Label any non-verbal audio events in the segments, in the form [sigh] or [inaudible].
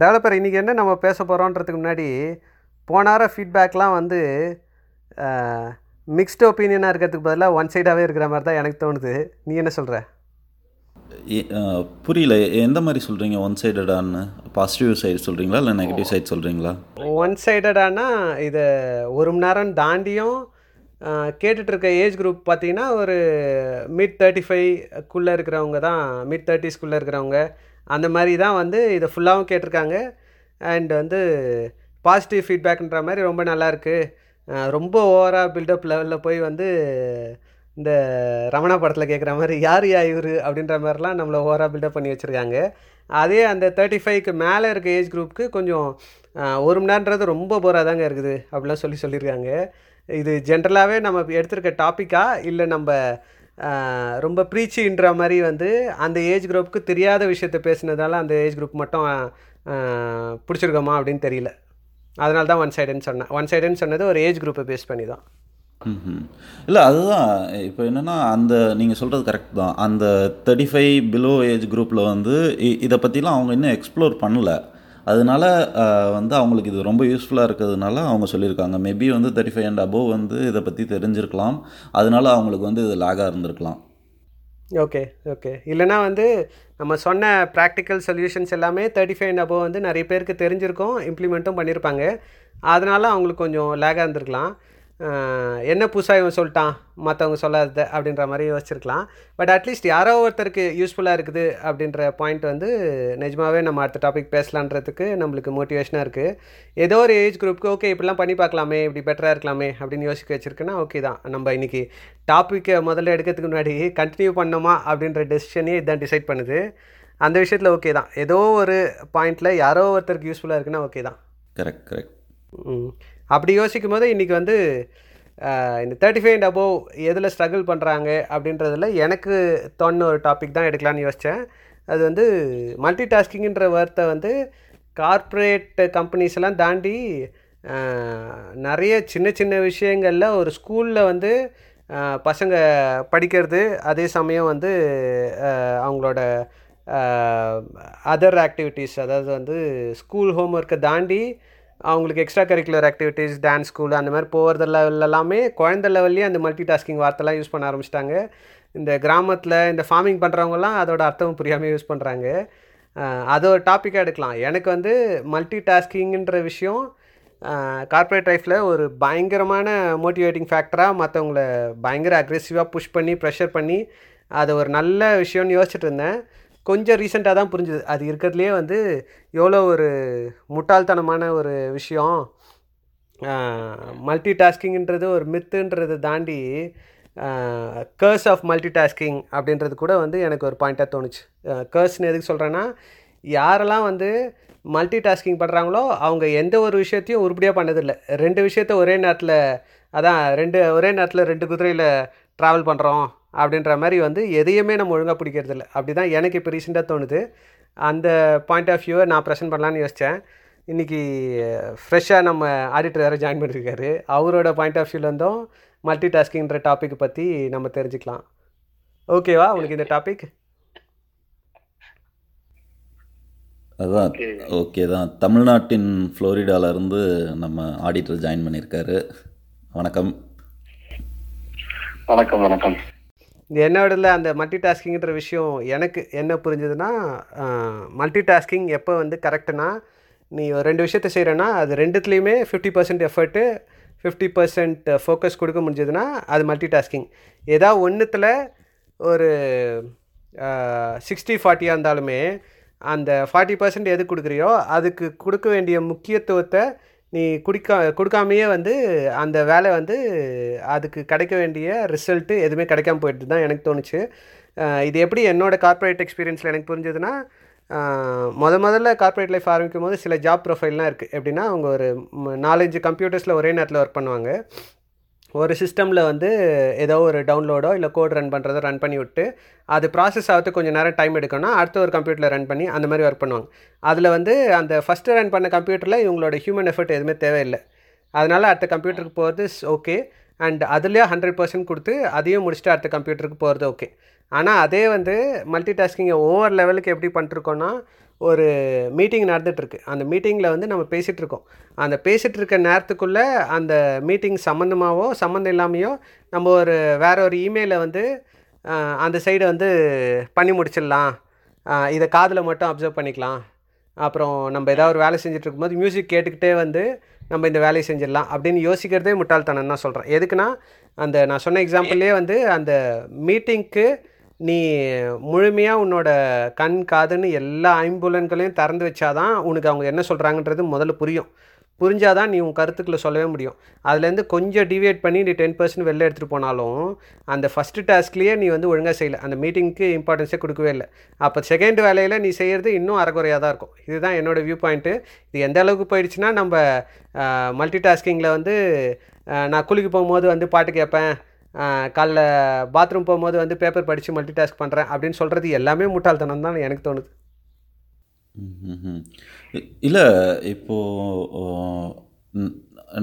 Developer இன்றைக்கி என்ன நம்ம பேச போகிறோன்றதுக்கு முன்னாடி போன வாரம் ஃபீட்பேக்லாம் வந்து மிக்ஸ்டு ஒப்பீனியனாக இருக்கிறதுக்கு பதிலாக ஒன் சைடாகவே இருக்கிற மாதிரி தான் எனக்கு தோணுது. நீ என்ன சொல்கிற புரியல. எந்த மாதிரி சொல்கிறீங்க ஒன் சைடடான்னு பாசிட்டிவ் சைடு சொல்கிறீங்களா இல்லை நெகட்டிவ் சைடு சொல்கிறீங்களா ஒன் சைடடானா இதை ஒரு மணி நேரம் தாண்டியும் கேட்டுட்டு இருக்க ஏஜ் குரூப் பார்த்தீங்கன்னா ஒரு மிட் தேர்ட்டி ஃபைவ்க்குள்ளே இருக்கிறவங்க தான் மிட் தேர்ட்டிஸ்க்குள்ளே இருக்கிறவங்க. அந்த மாதிரி தான் வந்து இதை ஃபுல்லாகவும் கேட்டிருக்காங்க. அண்ட் வந்து பாசிட்டிவ் ஃபீட்பேக்ன்ற மாதிரி ரொம்ப நல்லாயிருக்கு ரொம்ப ஓவராக பில்டப் லெவலில் போய் வந்து இந்த ரமணா படத்தில் கேட்குற மாதிரி யார் யா இவர்? அப்படின்ற மாதிரிலாம் நம்மளை ஓவராக பில்டப் பண்ணி வச்சுருக்காங்க. அதே அந்த தேர்ட்டி ஃபைவ்க்கு மேலே இருக்க ஏஜ் குரூப்புக்கு கொஞ்சம் ஒரு மணி நேரன்றது ரொம்ப போராக தாங்க இருக்குது. அப்படிலாம் சொல்லி சொல்லியிருக்காங்க. இது ஜென்ரலாகவே நம்ம எடுத்திருக்க டாப்பிக்கா இல்லை நம்ம ரொம்ப ப்ரீச்சின்ற மாதிரி வந்து அந்த ஏஜ் குரூப்புக்கு தெரியாத விஷயத்த பேசுனதால அந்த ஏஜ் குரூப் மட்டும் பிடிச்சிருக்கோமா அப்படின்னு தெரியல. அதனால தான் ஒன் சைடுன்னு சொன்னேன் ஒன் சைடுன்னு சொன்னது ஒரு ஏஜ் குரூப்பை பேஸ் பண்ணி தான் ம் இல்லை அதுதான். இப்போ என்னென்னா அந்த நீங்கள் சொல்கிறது கரெக்ட் தான். அந்த தேர்ட்டி ஃபைவ் பிலோ ஏஜ் குரூப்பில் வந்து இதை பற்றிலாம் அவங்க இன்னும் எக்ஸ்ப்ளோர் பண்ணலை. அதனால வந்து அவங்களுக்கு இது ரொம்ப யூஸ்ஃபுல்லாக இருக்கிறதுனால அவங்க சொல்லியிருக்காங்க. மேபி வந்து தேர்ட்டி ஃபைவ் அண்ட் அபோவ் வந்து இதை பற்றி தெரிஞ்சிருக்கலாம். அதனால அவங்களுக்கு வந்து இது லேகாக இருந்திருக்கலாம். ஓகே ஓகே இல்லைனா வந்து நம்ம சொன்ன ப்ராக்டிக்கல் சொல்யூஷன்ஸ் எல்லாமே தேர்ட்டி ஃபைவ் அண்ட் அபோவ் வந்து நிறைய பேருக்கு தெரிஞ்சிருக்கும் இம்ப்ளிமெண்ட்டும் பண்ணியிருப்பாங்க அதனால அவங்களுக்கு கொஞ்சம் லேகாக இருந்திருக்கலாம். என்ன புதுசாக இவன் சொல்லிட்டான்? மற்றவங்க சொல்லாதது அப்படின்ற மாதிரி யோசிச்சிருக்கலாம். பட் அட்லீஸ்ட் யாரோ ஒருத்தருக்கு யூஸ்ஃபுல்லாக இருக்குது அப்படின்ற பாயிண்ட் வந்து நிஜமாவே நம்ம அடுத்த டாபிக் பேசலான்றதுக்கு நம்மளுக்கு மோட்டிவேஷனாக இருக்குது ஏதோ ஒரு ஏஜ் குரூப்புக்கு ஓகே இப்படிலாம் பண்ணி பார்க்கலாமே இப்படி பெட்டராக இருக்கலாமே அப்படின்னு யோசிக்க வச்சிருக்குன்னா ஓகே தான். நம்ம இன்னைக்கு டாப்பிக்கை முதல்ல எடுக்கிறதுக்கு முன்னாடி கண்டினியூ பண்ணோமா அப்படின்ற டெசிஷனே இதான் டிசைட் பண்ணுது. அந்த விஷயத்தில் ஓகே தான். ஏதோ ஒரு பாயிண்டில் யாரோ ஒருத்தருக்கு யூஸ்ஃபுல்லாக இருக்குன்னா ஓகே தான். கரெக்ட் கரெக்ட் ம். அப்படி யோசிக்கும் போது இன்றைக்கி வந்து இந்த தேர்ட்டி ஃபைவ் அண்ட் அபோவ் எதில் ஸ்ட்ரகிள் பண்ணுறாங்க அப்படின்றதுல எனக்கு தோணுன ஒரு டாபிக் தான் எடுக்கலான்னு யோசித்தேன் அது வந்து மல்டி டாஸ்கிங்கிற வார்த்தை வந்து கார்ப்பரேட் கம்பெனிஸ் எல்லாம் தாண்டி நிறைய சின்ன சின்ன விஷயங்களில் ஒரு ஸ்கூலில் வந்து பசங்க படிக்கிறது அதே சமயம் வந்து அவங்களோட அதர் ஆக்டிவிட்டீஸ் அதாவது வந்து ஸ்கூல் ஹோம் ஒர்க்கை தாண்டி அவங்களுக்கு extra curricular activities dance school அந்த மாதிரி போகிறது லெவல் எல்லாமே குழந்த லெவல்லையே அந்த மல்டி டாஸ்கிங் வார்த்தைலாம் யூஸ் பண்ண ஆரம்பிச்சிட்டாங்க. இந்த கிராமத்தில் இந்த ஃபார்மிங் பண்ணுறவங்கலாம் அதோட அர்த்தம் புரியாமல் யூஸ் பண்ணுறாங்க அது ஒரு டாப்பிக்காக எடுக்கலாம். எனக்கு வந்து மல்டி டாஸ்கிங்கிற விஷயம் கார்ப்பரேட் லைஃப்பில் ஒரு பயங்கரமான மோட்டிவேட்டிங் ஃபேக்டராக மற்றவங்கள பயங்கர அக்ரெசிவாக புஷ் பண்ணி ப்ரெஷர் பண்ணி அது ஒரு நல்ல விஷயம்னு யோசிச்சுட்டு இருந்தேன். கொஞ்சம் ரீசெண்டாக தான் புரிஞ்சுது. அது இருக்கிறதுலே வந்து எவ்வளோ ஒரு முட்டாள்தனமான ஒரு விஷயம். மல்டி டாஸ்கிங்கிறது ஒரு மித்துன்றதை தாண்டி கர்ஸ் ஆஃப் மல்டி டாஸ்கிங் அப்படின்றது கூட வந்து எனக்கு ஒரு பாயிண்ட்டாக தோணுச்சு. கர்ஸ்னு எதுக்கு சொல்கிறேன்னா யாரெல்லாம் வந்து மல்டி டாஸ்கிங் பண்ணுறாங்களோ அவங்க எந்த ஒரு விஷயத்தையும் உருப்படியாக பண்ணதில்லை. ரெண்டு விஷயத்த ஒரே நேரத்தில் அதான் ரெண்டு ஒரே நேரத்தில் ரெண்டு குதிரையில் ட்ராவல் பண்ணுறோம் அப்படின்ற மாதிரி வந்து எதையுமே நம்ம ஒழுங்காக பிடிக்கிறது இல்லை அப்படி தான் எனக்கு இப்போ ரீசெண்டாக தோணுது. அந்த பாயிண்ட் ஆஃப் வியூவை நான் ப்ரெசென்ட் பண்ணலான்னு யோசித்தேன் இன்றைக்கி ஃப்ரெஷ்ஷாக நம்ம ஆடிட்டர் வேறு ஜாயின் பண்ணியிருக்காரு அவரோட பாயிண்ட் ஆஃப் வியூலேருந்தும் மல்டி டாஸ்கிங்ன்ற டாபிக் பற்றி நம்ம தெரிஞ்சுக்கலாம். ஓகேவா உனக்கு இந்த டாபிக் அதான் ஓகே தான். தமிழ்நாட்டின் ஃப்ளோரிடால இருந்து நம்ம ஆடிட்டர் ஜாயின் பண்ணியிருக்காரு வணக்கம். வணக்கம் வணக்கம். இந்த என்னோடல அந்த மல்டி டாஸ்கிங்ன்ற விஷயம் எனக்கு என்ன புரிஞ்சுதுன்னா மல்டி டாஸ்கிங் எப்போ வந்து கரெக்டுனா நீ ஒரு ரெண்டு விஷயத்த செய்கிறேன்னா அது ரெண்டுத்துலேயுமே fifty percent effort fifty percent focus கொடுக்க முடிஞ்சதுன்னா அது மல்டி டாஸ்கிங் ஏதா ஒன்றுத்தில் ஒரு சிக்ஸ்டி ஃபார்ட்டியாக இருந்தாலுமே அந்த ஃபார்ட்டி பர்சன்ட் எது கொடுக்குறியோ அதுக்கு கொடுக்க வேண்டிய முக்கியத்துவத்தை நீ குடிக்கா கொடுக்காமையே வந்து அந்த வேலை வந்து அதுக்கு கிடைக்க வேண்டிய ரிசல்ட்டு எதுவுமே கிடைக்காம போயிட்டு தான் எனக்கு தோணுச்சு. இது எப்படி என்னோடய கார்ப்பரேட் எக்ஸ்பீரியன்ஸில் எனக்கு புரிஞ்சதுன்னா முத முதல்ல கார்ப்பரேட் லைஃப் ஆரம்பிக்கும் போது சில ஜாப் ப்ரொஃபைல்லாம் இருக்குது எப்படின்னா அவங்க ஒரு நாலஞ்சு கம்ப்யூட்டர்ஸில் ஒரே நேரத்தில் ஒர்க் பண்ணுவாங்க. ஒரு சிஸ்டமில் வந்து ஏதோ ஒரு டவுன்லோடோ இல்லை கோட் ரன் பண்ணுறதோ ரன் பண்ணி விட்டு அது ப்ராசஸ் ஆகிறது கொஞ்சம் நேரம் டைம் எடுக்கணும்னா அடுத்த ஒரு கம்ப்யூட்டரில் ரன் பண்ணி அந்த மாதிரி ஒர்க் பண்ணுவாங்க. அதில் வந்து அந்த ஃபஸ்ட்டு ரன் பண்ண கம்ப்யூட்டரில் இவங்களோட ஹியூமன் எஃபர்ட் எதுவுமே தேவையில்லை. அதனால் அடுத்த கம்ப்யூட்டருக்கு போகிறது ஓகே அண்ட் அதுலேயே ஹண்ட்ரட் பர்சன்ட் கொடுத்து அதையும் முடிச்சுட்டு அடுத்த கம்ப்யூட்டருக்கு போகிறது ஓகே ஆனால் அதே வந்து மல்டி டாஸ்கிங்கை ஓவர் லெவலுக்கு எப்படி பண்ணிருக்கோன்னா ஒரு மீட்டிங் நடந்துகிட்ருக்கு அந்த மீட்டிங்கில் வந்து நம்ம பேசிகிட்டு இருக்கோம் அந்த பேசிகிட்டு இருக்க நேரத்துக்குள்ளே அந்த மீட்டிங் சம்மந்தமாகவோ சம்மந்தம் இல்லாமையோ நம்ம ஒரு வேற ஒரு இமெயிலை வந்து அந்த சைடு வந்து பண்ணி முடிச்சிடலாம். இதை காதில் மட்டும் அப்சர்வ் பண்ணிக்கலாம். அப்புறம் நம்ம ஏதாவது ஒரு வேலை செஞ்சுட்டு இருக்கும்போது மியூசிக் கேட்டுக்கிட்டே வந்து நம்ம இந்த வேலையை செஞ்சிடலாம் அப்படின்னு யோசிக்கிறதே முட்டாள்தனம் தான் சொல்கிறேன் எதுக்குன்னா அந்த நான் சொன்ன எக்ஸாம்பிள்லேயே வந்து அந்த மீட்டிங்க்கு நீ முழுமையாக உன்னோட கண் காதுன்னு எல்லா ஐம்புலன்களையும் திறந்து வச்சாதான் உனக்கு அவங்க என்ன சொல்கிறாங்கன்றது முதல்ல புரியும். புரிஞ்சாதான் நீ உன் கருத்துக்களை சொல்லவே முடியும். அதுலேருந்து கொஞ்சம் டிவியேட் பண்ணி நீ டென் பர்சன்ட் வெளில எடுத்துகிட்டு போனாலும் அந்த ஃபஸ்ட்டு டாஸ்க்லேயே நீ வந்து ஒழுங்காக செய்யலை. அந்த மீட்டிங்க்கு இம்பார்ட்டன்ஸே கொடுக்கவே இல்லை. அப்போ செகண்ட் வேலையில் நீ செய்கிறது இன்னும் அறகுறையாக தான் இருக்கும். இதுதான் என்னோடய வியூ பாயிண்ட்டு இது எந்த அளவுக்கு போயிடுச்சுன்னா நம்ம மல்டி டாஸ்கிங்கில் வந்து நான் குளிக்க போகும்போது வந்து பாட்டு கேட்பேன். காலைல பாத்ரூம் போகும்போது வந்து பேப்பர் படித்து மல்டி டாஸ்க் பண்ணுறேன் அப்படின்னு சொல்கிறது எல்லாமே முட்டாள்தனம் தான் எனக்கு தோணுது. இல்லை இப்போது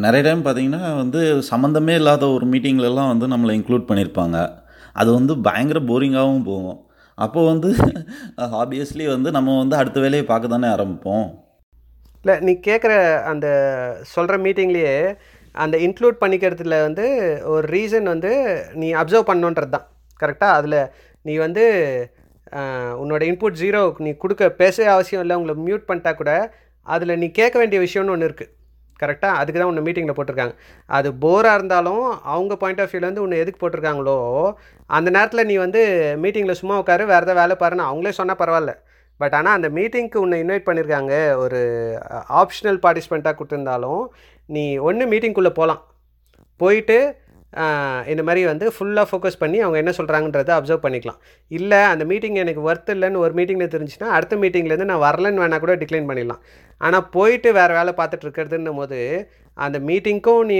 நிறைய டைம் பார்த்தீங்கன்னா வந்து சம்மந்தமே இல்லாத ஒரு மீட்டிங்லலாம் வந்து நம்மளை இன்க்ளூட் பண்ணியிருப்பாங்க அது வந்து பயங்கர போரிங்காகவும் போகும். அப்போ வந்து ஆப்வியஸ்லி வந்து நம்ம வந்து அடுத்த வேலையை பார்க்க தானே ஆரம்பிப்போம். இல்லை நீ கேட்குற அந்த சொல்கிற மீட்டிங்லேயே அந்த இன்க்ளூட் பண்ணிக்கிறதுல வந்து ஒரு ரீசன் வந்து நீ அப்சர்வ் பண்ணுன்றது தான் கரெக்டாக அதில் நீ வந்து உன்னோட இன்புட் ஜீரோ நீ கொடுக்க பேசவே அவசியம் இல்லை உங்களை மியூட் பண்ணிட்டா கூட அதில் நீ கேட்க வேண்டிய விஷயம்னு ஒன்று இருக்குது கரெக்டாக அதுக்கு தான் உன்னை மீட்டிங்கில் போட்டிருக்காங்க. அது போராக இருந்தாலும் அவங்க பாயிண்ட் ஆஃப் வியூலேருந்து உன்னை எதுக்கு போட்டிருக்காங்களோ அந்த நேரத்தில் நீ வந்து மீட்டிங்கில் சும்மா உட்காரு வேறு ஏதாவது வேலை பாருன்னு அவங்களே சொன்னால் பரவாயில்ல. பட் ஆனால் அந்த மீட்டிங்க்கு உன்னை இன்வைட் பண்ணியிருக்காங்க ஒரு ஆப்ஷனல் பார்ட்டிசிபெண்ட்டாக கொடுத்துருந்தாலும் நீ ஒன்று மீட்டிங்குள்ளே போகலாம் போயிட்டு இந்த மாதிரி வந்து ஃபுல்லாக ஃபோக்கஸ் பண்ணி அவங்க என்ன சொல்கிறாங்கன்றத அப்சர்வ் பண்ணிக்கலாம். இல்லை அந்த மீட்டிங் எனக்கு ஒர்த் இல்லைன்னு ஒரு மீட்டிங்கில் தெரிஞ்சுன்னா அடுத்த மீட்டிங்லேருந்து நான் வரலன்னு வேணால் கூட டிக்ளைன் பண்ணிடலாம். ஆனால் போயிட்டு வேறு வேலை பார்த்துட்டு இருக்கிறதுன்னும் போது அந்த மீட்டிங்க்கும் நீ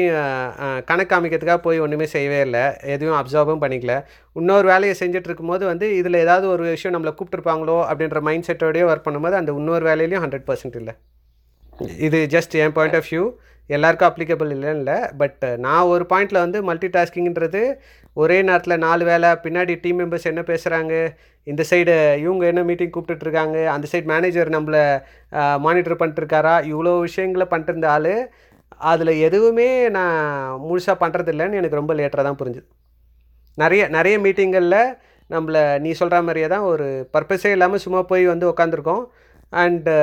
கணக்கு காமிக்கிறதுக்காக போய் ஒன்றுமே செய்யவே இல்லை. எதுவும் அப்சர்வும் பண்ணிக்கல. இன்னொரு வேலையை செஞ்சுட்டு இருக்கும்போது வந்து இதில் ஏதாவது ஒரு விஷயம் நம்மளை கூப்பிட்டுருப்பாங்களோ அப்படின்ற மைண்ட் செட்டோடய ஒர்க் பண்ணும்போது அந்த இன்னொரு வேலையிலையும் ஹண்ட்ரட் பர்சன்ட் இல்லை. இது ஜஸ்ட் என் பாயிண்ட் ஆஃப் வியூ எல்லாருக்கும் அப்ளிகபிள் இல்லைன்னு இல்லை பட் நான் ஒரு பாயிண்டில் வந்து மல்டி டாஸ்கிங்கிறது ஒரே நேரத்தில் நாலு வேலை பின்னாடி டீம் மெம்பர்ஸ் என்ன பேசுகிறாங்க இந்த சைடு இவங்க என்ன மீட்டிங் கூப்பிட்டுட்ருக்காங்க அந்த சைடு மேனேஜர் நம்மளை மானிட்டர் பண்ணிட்டுருக்காரா இவ்வளோ விஷயங்களை பண்ணிட்டு ஆள் அதில் எதுவுமே நான் முழுசாக பண்ணுறதில்லன்னு எனக்கு ரொம்ப லேட்டராக தான் புரிஞ்சுது. நிறைய நிறைய மீட்டிங்களில் நம்மளை நீ சொல்கிற மாதிரியே தான் ஒரு பர்பஸே இல்லாமல் சும்மா போய் வந்து உட்காந்துருக்கோம் அண்டு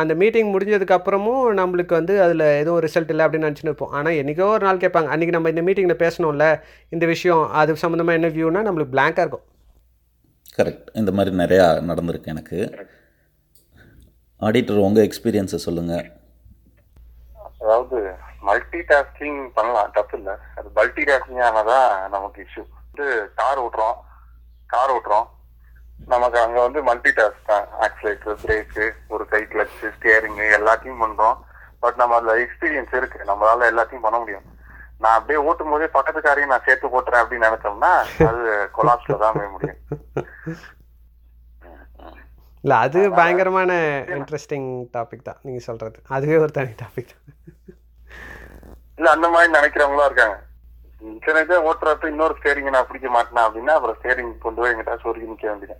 அந்த மீட்டிங் முடிஞ்சதுக்கப்புறமும் நம்மளுக்கு வந்து அதில் எதுவும் ரிசல்ட் இல்லை அப்படின்னு நினச்சின்னு இருப்போம். ஆனால் என்றைக்கோ ஒரு நாள் கேட்பாங்க அன்றைக்கி நம்ம இந்த மீட்டிங்கில் பேசணும்ல இந்த விஷயம் அது சம்மந்தமாக என்ன வியூனா நம்மளுக்கு blank-ஆ இருக்கும். கரெக்ட் இந்த மாதிரி நிறையா நடந்திருக்கு எனக்கு. ஆடிட்டர் உங்கள் எக்ஸ்பீரியன்ஸை சொல்லுங்கள் அதாவது மல்டி டாஸ்கிங் பண்ணலாம். தப்பு இல்லை. அது மல்டி டாஸ்கிங் ஆனதான் நமக்கு இஷ்யூ வந்து கார் ஓட்டுறோம். கார் ஓட்டுறோம். நமக்கு அங்க வந்து மல்டி டாஸ்க் தான். ஆக்சிலேட்டர் பிரேக்கு ஒரு கை கிளச்சு ஸ்டியரிங் எல்லாத்தையும் பண்றோம். பட் நம்ம அதுல எக்ஸ்பீரியன்ஸ் இருக்கு. நம்மளால எல்லாத்தையும் பண்ண முடியும். நான் அப்படியே ஓட்டும் போதே பக்கத்துக்காரையும் நான் சேர்த்து போட்டுறேன் அப்படின்னு நினைச்சோம்னா அது கொலாப்ஸ்ல தான் போய் முடியும். இல்லை அது பயங்கரமான இன்ட்ரெஸ்டிங் டாபிக் தான். நீங்கள் சொல்கிறது அதுவே ஒரு தனி டாபிக் தான். இல்ல அந்த மாதிரி நினைக்கிறவங்களும் இருக்காங்க. இத்தனை ஓட்டுறப்ப இன்னொரு ஸ்டேரிங் நான் பிடிக்க மாட்டேனா அப்படின்னா அப்புறம் ஸ்டேரிங் கொண்டு போய் எங்கிட்ட சொருகி நிக்க வேண்டியது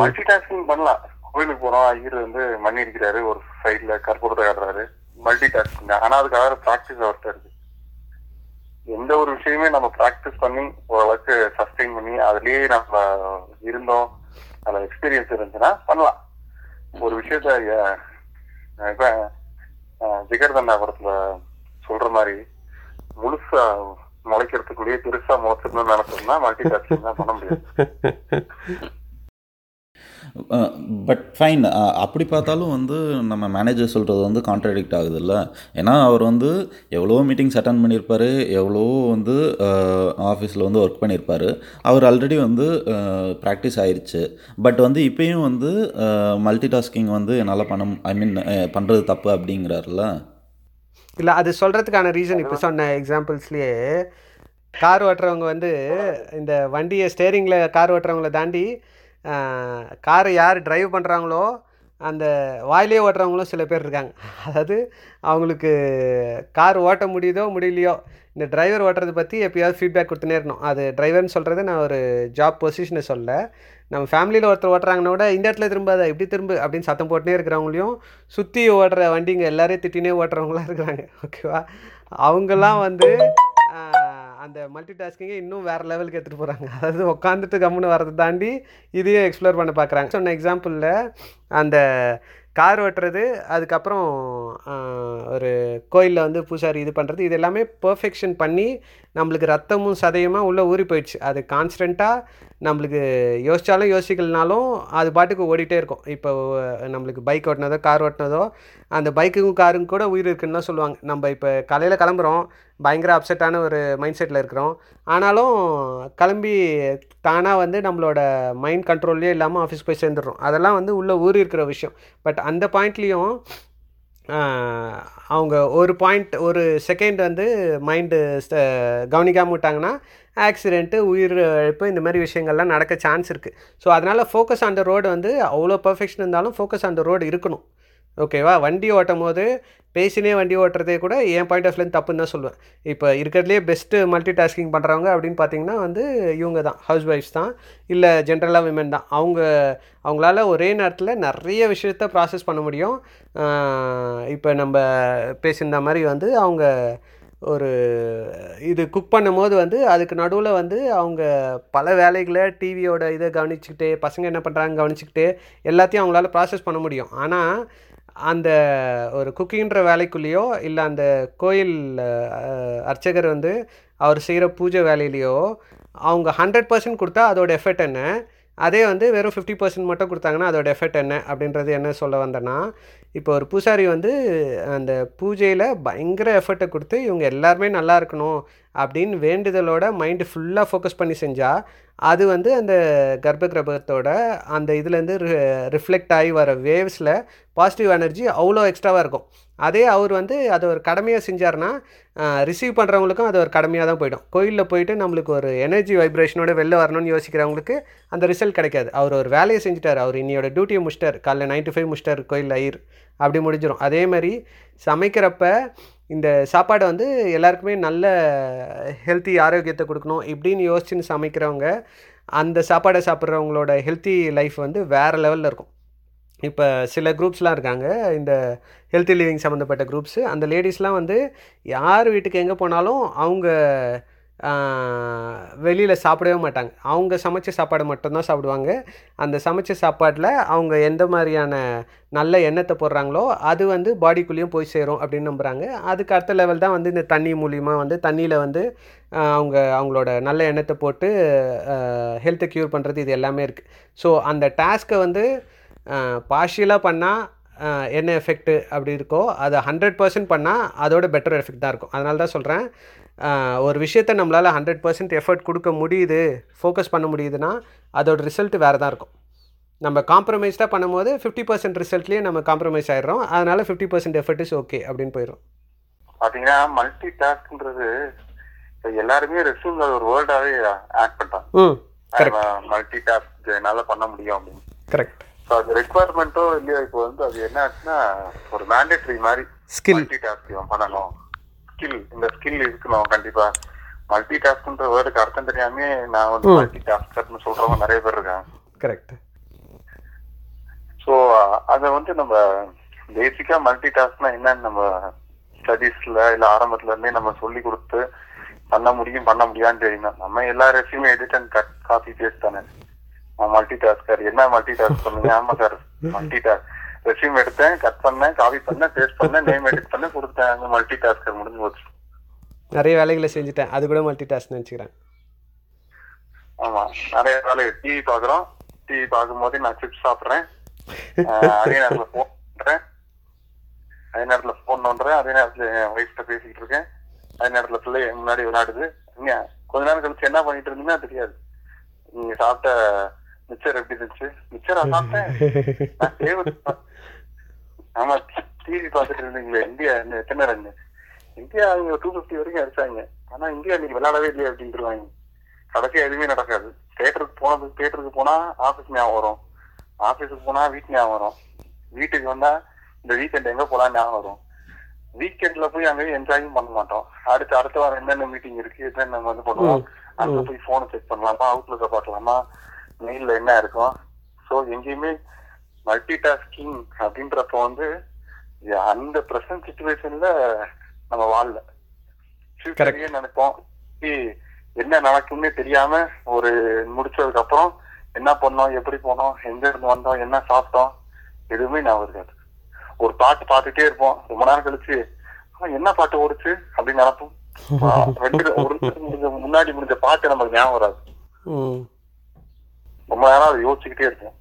மல்டி டாஸ்கிங் பண்ணலாம். கோயிலுக்கு போறோம் ஐயர் வந்து மணி அடிக்கிறாரு ஒரு சைட்ல கற்பூரத்தை காட்டுறாரு. மல்டி டாஸ்கிங் ஆனா அதுக்காக ப்ராக்டிஸ் அவர்கிட்ட இருக்கு. எந்த ஒரு விஷயமே நம்ம ப்ராக்டிஸ் பண்ணி ஓரளவுக்கு சஸ்டெயின் பண்ணி அதுலயே நம்ம இருந்தோம் அதுல எக்ஸ்பீரியன்ஸ் இருந்துச்சுன்னா பண்ணலாம். ஒரு விஷயத்த ஜிகர்தண்டா படத்துல சொல்ற மாதிரி முழுசா முளைக்கிறதுக்குள்ளேயே பெருசா முளைச்சிடணும்னு நினைச்சோம்னா மல்டி டாஸ்கிங் தான் பண்ண முடியும் [laughs] பட் ஃபைன் அப்படி பார்த்தாலும் வந்து நம்ம மேனேஜர் சொல்கிறது வந்து கான்ட்ராடிக்ட் ஆகுது இல்லை ஏன்னா அவர் வந்து எவ்வளோ மீட்டிங்ஸ் அட்டன் பண்ணியிருப்பாரு எவ்வளோ வந்து ஆஃபீஸில் வந்து ஒர்க் பண்ணியிருப்பார். அவர் ஆல்ரெடி வந்து ப்ராக்டிஸ் ஆயிடுச்சு பட் வந்து இப்போயும் வந்து மல்டி டாஸ்கிங் வந்து என்னால் பண்ண ஐ மீன் பண்ணுறது தப்பு அப்படிங்கிறாருல இல்லை அது சொல்கிறதுக்கான ரீசன் இப்போ சொன்ன எக்ஸாம்பிள்ஸ்லேயே கார் ஓட்டுறவங்க வந்து இந்த வண்டியை ஸ்டேரிங்கில் கார் ஓட்டுறவங்கள தாண்டி காரை யார் டிரைவ் பண்ணுறாங்களோ அந்த வாயிலே ஓட்டுறவங்களும் சில பேர் இருக்காங்க. அதாவது அவங்களுக்கு கார் ஓட்ட முடியுதோ முடியலையோ இந்த டிரைவர் ஓட்டுறதை பற்றி எப்பயாவது ஃபீட்பேக் கொடுத்துனே இருக்கணும். அது டிரைவர்னு சொல்கிறது நான் ஒரு ஜாப் பொசிஷனை சொல்ல நம்ம ஃபேமிலியில் ஒருத்தர் ஓட்டுறாங்கன்னா கூட இந்த இடத்துல திரும்பாத இப்படி திரும்ப அப்படின்னு சத்தம் போட்டுனே இருக்கிறவங்களையும் சுற்றி ஓடுற வண்டிங்க எல்லாரையும் திட்டினே ஓட்டுறவங்களாம் இருக்கிறாங்க. ஓகேவா அவங்கெல்லாம் வந்து அந்த மல்டி டாஸ்கிங்கை இன்னும் வேறு லெவலுக்கு எடுத்துகிட்டு போகிறாங்க அதாவது உட்காந்துட்டு கம்முன்னு வரதை தாண்டி இதையும் எக்ஸ்ப்ளோர் பண்ண பார்க்குறாங்க சொன்ன எக்ஸாம்பிளில் அந்த கார் ஓட்டுறது அதுக்கப்புறம் ஒரு கோயிலில் வந்து பூசாரி இது பண்ணுறது இது எல்லாமே பர்ஃபெக்ஷன் பண்ணி நம்மளுக்கு ரத்தமும் சதையுமா உள்ளே ஊறி போயிடுச்சு. அது கான்ஸ்டண்ட்டாக நம்மளுக்கு யோசித்தாலும் யோசிக்கலனாலும் அது பாட்டுக்கு ஓடிட்டே இருக்கும். இப்போ நம்மளுக்கு பைக் ஓட்டினதோ கார் ஓட்டினதோ அந்த பைக்குக்கும் காருக்கும் கூட உயிர் இருக்குன்னு தான் சொல்லுவாங்க. நம்ம இப்போ காலையில் கிளம்புறோம் பயங்கர அப்செட்டான ஒரு மைண்ட் செட்டில் இருக்கிறோம். ஆனாலும் கிளம்பி தானாக வந்து நம்மளோட மைண்ட் கண்ட்ரோல்லே இல்லாமல் ஆஃபீஸ் போய் சேர்ந்துடுறோம். அதெல்லாம் வந்து உள்ளே ஊறி இருக்கிற விஷயம். பட் அந்த பாயிண்ட்லேயும் அவங்க ஒரு பாயிண்ட் ஒரு செகண்ட் வந்து மைண்டு கவனிக்காமல் விட்டாங்கன்னா ஆக்சிடெண்ட்டு உயிர் இழப்பு இந்த மாதிரி விஷயங்கள்லாம் நடக்க சான்ஸ் இருக்குது ஸோ அதனால் ஃபோக்கஸ் ஆன் த ரோடு வந்து அவ்வளோ பர்ஃபெக்ஷன் இருந்தாலும் ஃபோக்கஸ் ஆன் த ரோடு இருக்கணும். ஓகேவா வண்டி ஓட்டும் போது பேசினே வண்டி ஓட்டுறதே கூட என் பாயிண்ட் ஆஃப் லைன் தப்புன்னு தான் சொல்லுவேன் இப்போ இருக்கிறதுலே பெஸ்ட்டு மல்டி டாஸ்கிங் பண்ணுறவங்க அப்படின்னு பார்த்தீங்கன்னா வந்து இவங்க தான் ஹவுஸ் ஒய்ஃப்ஸ் தான் இல்லை ஜென்ரலாக விமன் தான். அவங்க அவங்களால ஒரே நேரத்தில் நிறைய விஷயத்த ப்ராசஸ் பண்ண முடியும். இப்போ நம்ம பேசியிருந்த மாதிரி வந்து அவங்க ஒரு இது குக் பண்ணும்போது வந்து அதுக்கு நடுவில் வந்து அவங்க பல வேலைகளை டிவியோட இதை கவனிச்சுக்கிட்டே பசங்க என்ன பண்ணுறாங்க கவனிச்சுக்கிட்டே எல்லாத்தையும் அவங்களால ப்ராசஸ் பண்ண முடியும். ஆனால் அந்த ஒரு குக்கிங்கிற வேலைக்குள்ளேயோ இல்லை அந்த கோயில் அர்ச்சகர் வந்து அவர் செய்கிற பூஜை வேலையிலையோ அவங்க ஹண்ட்ரட் பர்சன்ட் கொடுத்தா அதோட எஃபெக்ட் என்ன? அதே வந்து வெறும் ஃபிஃப்டி பர்சன்ட் மட்டும் கொடுத்தாங்கன்னா அதோட எஃபெக்ட் என்ன அப்படின்றது என்ன சொல்ல வந்தேன்னா இப்போ ஒரு பூசாரி வந்து அந்த பூஜையில் பயங்கர எஃபர்ட்டை கொடுத்து இவங்க எல்லாருமே நல்லா இருக்கணும் அப்படின்னு வேண்டுதலோட மைண்டு ஃபுல்லாக ஃபோக்கஸ் பண்ணி செஞ்சால் அது வந்து அந்த கர்ப்ப கிரகத்தோட அந்த இதுலேருந்து ரிஃப்ளெக்ட் ஆகி வர வேவ்ஸில் பாசிட்டிவ் எனர்ஜி அவ்வளோ எக்ஸ்ட்ராவாக இருக்கும். அதே அவர் வந்து அதை ஒரு கடமையாக செஞ்சார்னா ரிசீவ் பண்ணுறவங்களுக்கும் அது ஒரு கடமையாக தான் போயிடும். கோயிலில் போயிட்டு நம்மளுக்கு ஒரு எனர்ஜி வைப்ரேஷனோட வெளில வரணும்னு யோசிக்கிறவங்களுக்கு அந்த ரிசல்ட் கிடைக்காது. அவர் ஒரு வேலையை செஞ்சுட்டார். அவர் இன்னையோட டியூட்டியை முடிச்சிட்டார். காலைல நைன் டு ஃபைவ் முடிச்சிட்டார் கோயில் ஐயர் அப்படி முடிஞ்சிடும் அதே மாதிரி சமைக்கிறப்ப இந்த சாப்பாடை வந்து எல்லாருக்குமே நல்ல ஹெல்த்தி ஆரோக்கியத்தை கொடுக்கணும் இப்படின்னு யோசிச்சுன்னு சமைக்கிறவங்க அந்த சாப்பாடை சாப்பிட்றவங்களோட ஹெல்த்தி லைஃப் வந்து வேறு லெவலில் இருக்கும். இப்போ சில குரூப்ஸ்லாம் இருக்காங்க. இந்த ஹெல்த்தி லிவிங் சம்மந்தப்பட்ட குரூப்ஸு அந்த லேடிஸ்லாம் வந்து யார் வீட்டுக்கு எங்கே போனாலும் அவங்க வெளியில் சாப்பிடவே மாட்டாங்க. அவங்க சமைச்ச சாப்பாடு மட்டும்தான் சாப்பிடுவாங்க. அந்த சமைச்ச சாப்பாட்டில் அவங்க எந்த மாதிரியான நல்ல எண்ணத்தை போடுறாங்களோ அது வந்து பாடிக்குள்ளேயும் போய் சேரும் அப்படின்னு நம்புகிறாங்க அதுக்கு அடுத்த லெவல் தான் வந்து இந்த தண்ணி மூலிமா வந்து தண்ணியில் வந்து அவங்க அவங்களோட நல்ல எண்ணத்தை போட்டு ஹெல்த்தை க்யூர் பண்ணுறது இது எல்லாமே இருக்குது ஸோ அந்த டாஸ்க்கை வந்து பார்ஷியலாக பண்ணால் என்ன எஃபெக்ட்டு அப்படி இருக்கோ அதை ஹண்ட்ரட் பர்சன்ட் பண்ணால் அதோட பெட்டர் எஃபெக்ட் தான் இருக்கும். அதனால தான் சொல்கிறேன் ஒரு விஷயத்தை நம்மளால் ஹண்ட்ரட் பர்சன்ட் எஃபர்ட் கொடுக்க முடியுது ஃபோக்கஸ் பண்ண முடியுதுன்னா அதோட ரிசல்ட் வேறு தான் இருக்கும். நம்ம காம்ப்ரமைஸ்டாக பண்ணும்போது ஃபிஃப்டி பர்சன்ட் ரிசல்ட்லேயே நம்ம காம்ப்ரமைஸ் ஆயிடுறோம். அதனால் fifty percent effort is okay அப்படின்னு போயிடும். பாத்தீங்கன்னா மல்டி டாஸ்க்ன்றது எல்லாருமே ரெஸ்யூம்ல ஒரு வேர்ல்டாவே ஆட் கரெக்ட் மல்டி டாஸ்க் என்னால பண்ண முடியும் அப்படின்னு. கரெக்ட் அது ரெக்குவயர்மெண்ட்டோ இல்லையோ இப்போ வந்து அது என்ன ஆச்சுன்னா ஒரு மேண்டேட்டரி மாதிரி ஸ்கில் மல்டி டாஸ்க் பண்ணணும். ஸ்கில் இந்த ஸ்கில் இருக்கணும் கண்டிப்பா? மல்டி டாஸ்க்ன்ற வேர்டுக்கு அர்த்தம் தெரியாம நான் வந்து. மல்டி டாஸ்கர்னு சொல்றவங்க நிறைய பேர் இருக்காங்க. கரெக்ட் ஸோ அதை வந்து நம்ம பேசிக்கா மல்டி டாஸ்க்னா என்னன்னு நம்ம ஸ்டடீஸ்ல இல்ல ஆரம்பத்துல இருந்தே நம்ம சொல்லி கொடுத்து பண்ண முடியும் பண்ண முடியான்னு தெரியணும் நம்ம எல்லா resume edit and cut copy paste தானே. மல்டி டாஸ்கர் என்ன மல்டி டாஸ்க் பண்ணுங்க ஆமா சார் மல்டி டாஸ்க் ரெசியூம் எடுத்தேன் கட் பண்ணேன் காப்பி பண்ணேன் பேஸ்ட் பண்ணேன் நேம் எடிட் பண்ணேன் கொடுத்தேன் மல்டி டாஸ்கர் முடிஞ்சு போச்சு. நிறைய வேலைகளை செஞ்சுட்டேன். அது கூட மல்டி டாஸ்க் நினச்சிக்கிறேன். ஆமா. நிறைய வேலை. டிவி பாக்குறோம் டிவி பார்க்கும்போது நான் சிப்ஸ் சாப்பிடுறேன். அதே நேரத்துல போன் பண்றேன். அதே நேரத்துல போன் பண்றேன். அதே நேரத்துல என் ஒய்ஃப்ட பேசிக்கிட்டு இருக்கேன். அதே நேரத்துல பிள்ளை முன்னாடி விளையாடுது. கொஞ்ச நேரம் கழிச்சு என்ன பண்ணிட்டு இருந்தீங்கன்னா தெரியாது. நீங்க சாப்பிட்ட மிச்சர் எப்படி இருந்துச்சு மிச்சரா சாப்பிட்டேன் ஆமா டிவி பார்த்துட்டு இருந்தீங்களே இந்தியா எத்தனை ரன் இந்தியா அவங்க டூ பிப்டி வரைக்கும் அடிச்சாங்க ஆனா இந்தியா இன்னைக்கு விளையாடவே இல்லையே அப்படின்ட்டுருவாங்க கடைசியா எதுவுமே நடக்காது தேட்டருக்கு போனது தேட்டருக்கு போனா ஆபீஸ் ஞாபகம் வரும் ஆபீஸுக்கு போனா வீட்டு ஞாபகம் வரும் வீட்டுக்கு வந்தா இந்த வீக்கெண்ட் எங்க போலாம் ஞாபகம் வரும் வீக்கெண்ட்ல போய் அங்க என்ஜாயும் பண்ண மாட்டோம் அடுத்து அடுத்த வாரம் என்னென்ன மீட்டிங் இருக்கு என்னென்ன வந்து பண்ணுவோம் அங்க போய் போனை செக் பண்ணலாமா அவுட்லுக்க பார்க்கலாமா மெயில்ல என்ன இருக்கும். ஸோ எங்கேயுமே மல்டி டாஸ்கிங் அப்படின்றப்ப வந்து அந்த ப்ரெசன்ட் சுச்சுவேஷன்ல நம்ம வாழல. ஃபியூச்சரையே நினைப்போம். என்ன நடக்கும்னே தெரியாம ஒரு முடிச்சதுக்கு அப்புறம் என்ன பண்ணோம் எப்படி போனோம் எங்க இருந்து வந்தோம் என்ன சாப்பிட்டோம் எதுவுமே ஞாபகம் இருக்காது. ஒரு பாட்டு பார்த்துட்டே இருப்போம். ரொம்ப நேரம் கழிச்சு "ஆ, என்ன பாட்டு ஓடுச்சு? அப்படின்னு நினைப்போம். [laughs] ரெண்டு ஒரு முன்னாடி முடிஞ்ச பாட்டு நமக்கு ஞாபகம் வராது. ரொம்ப நேரம் அதை யோசிச்சுக்கிட்டே இருப்போம்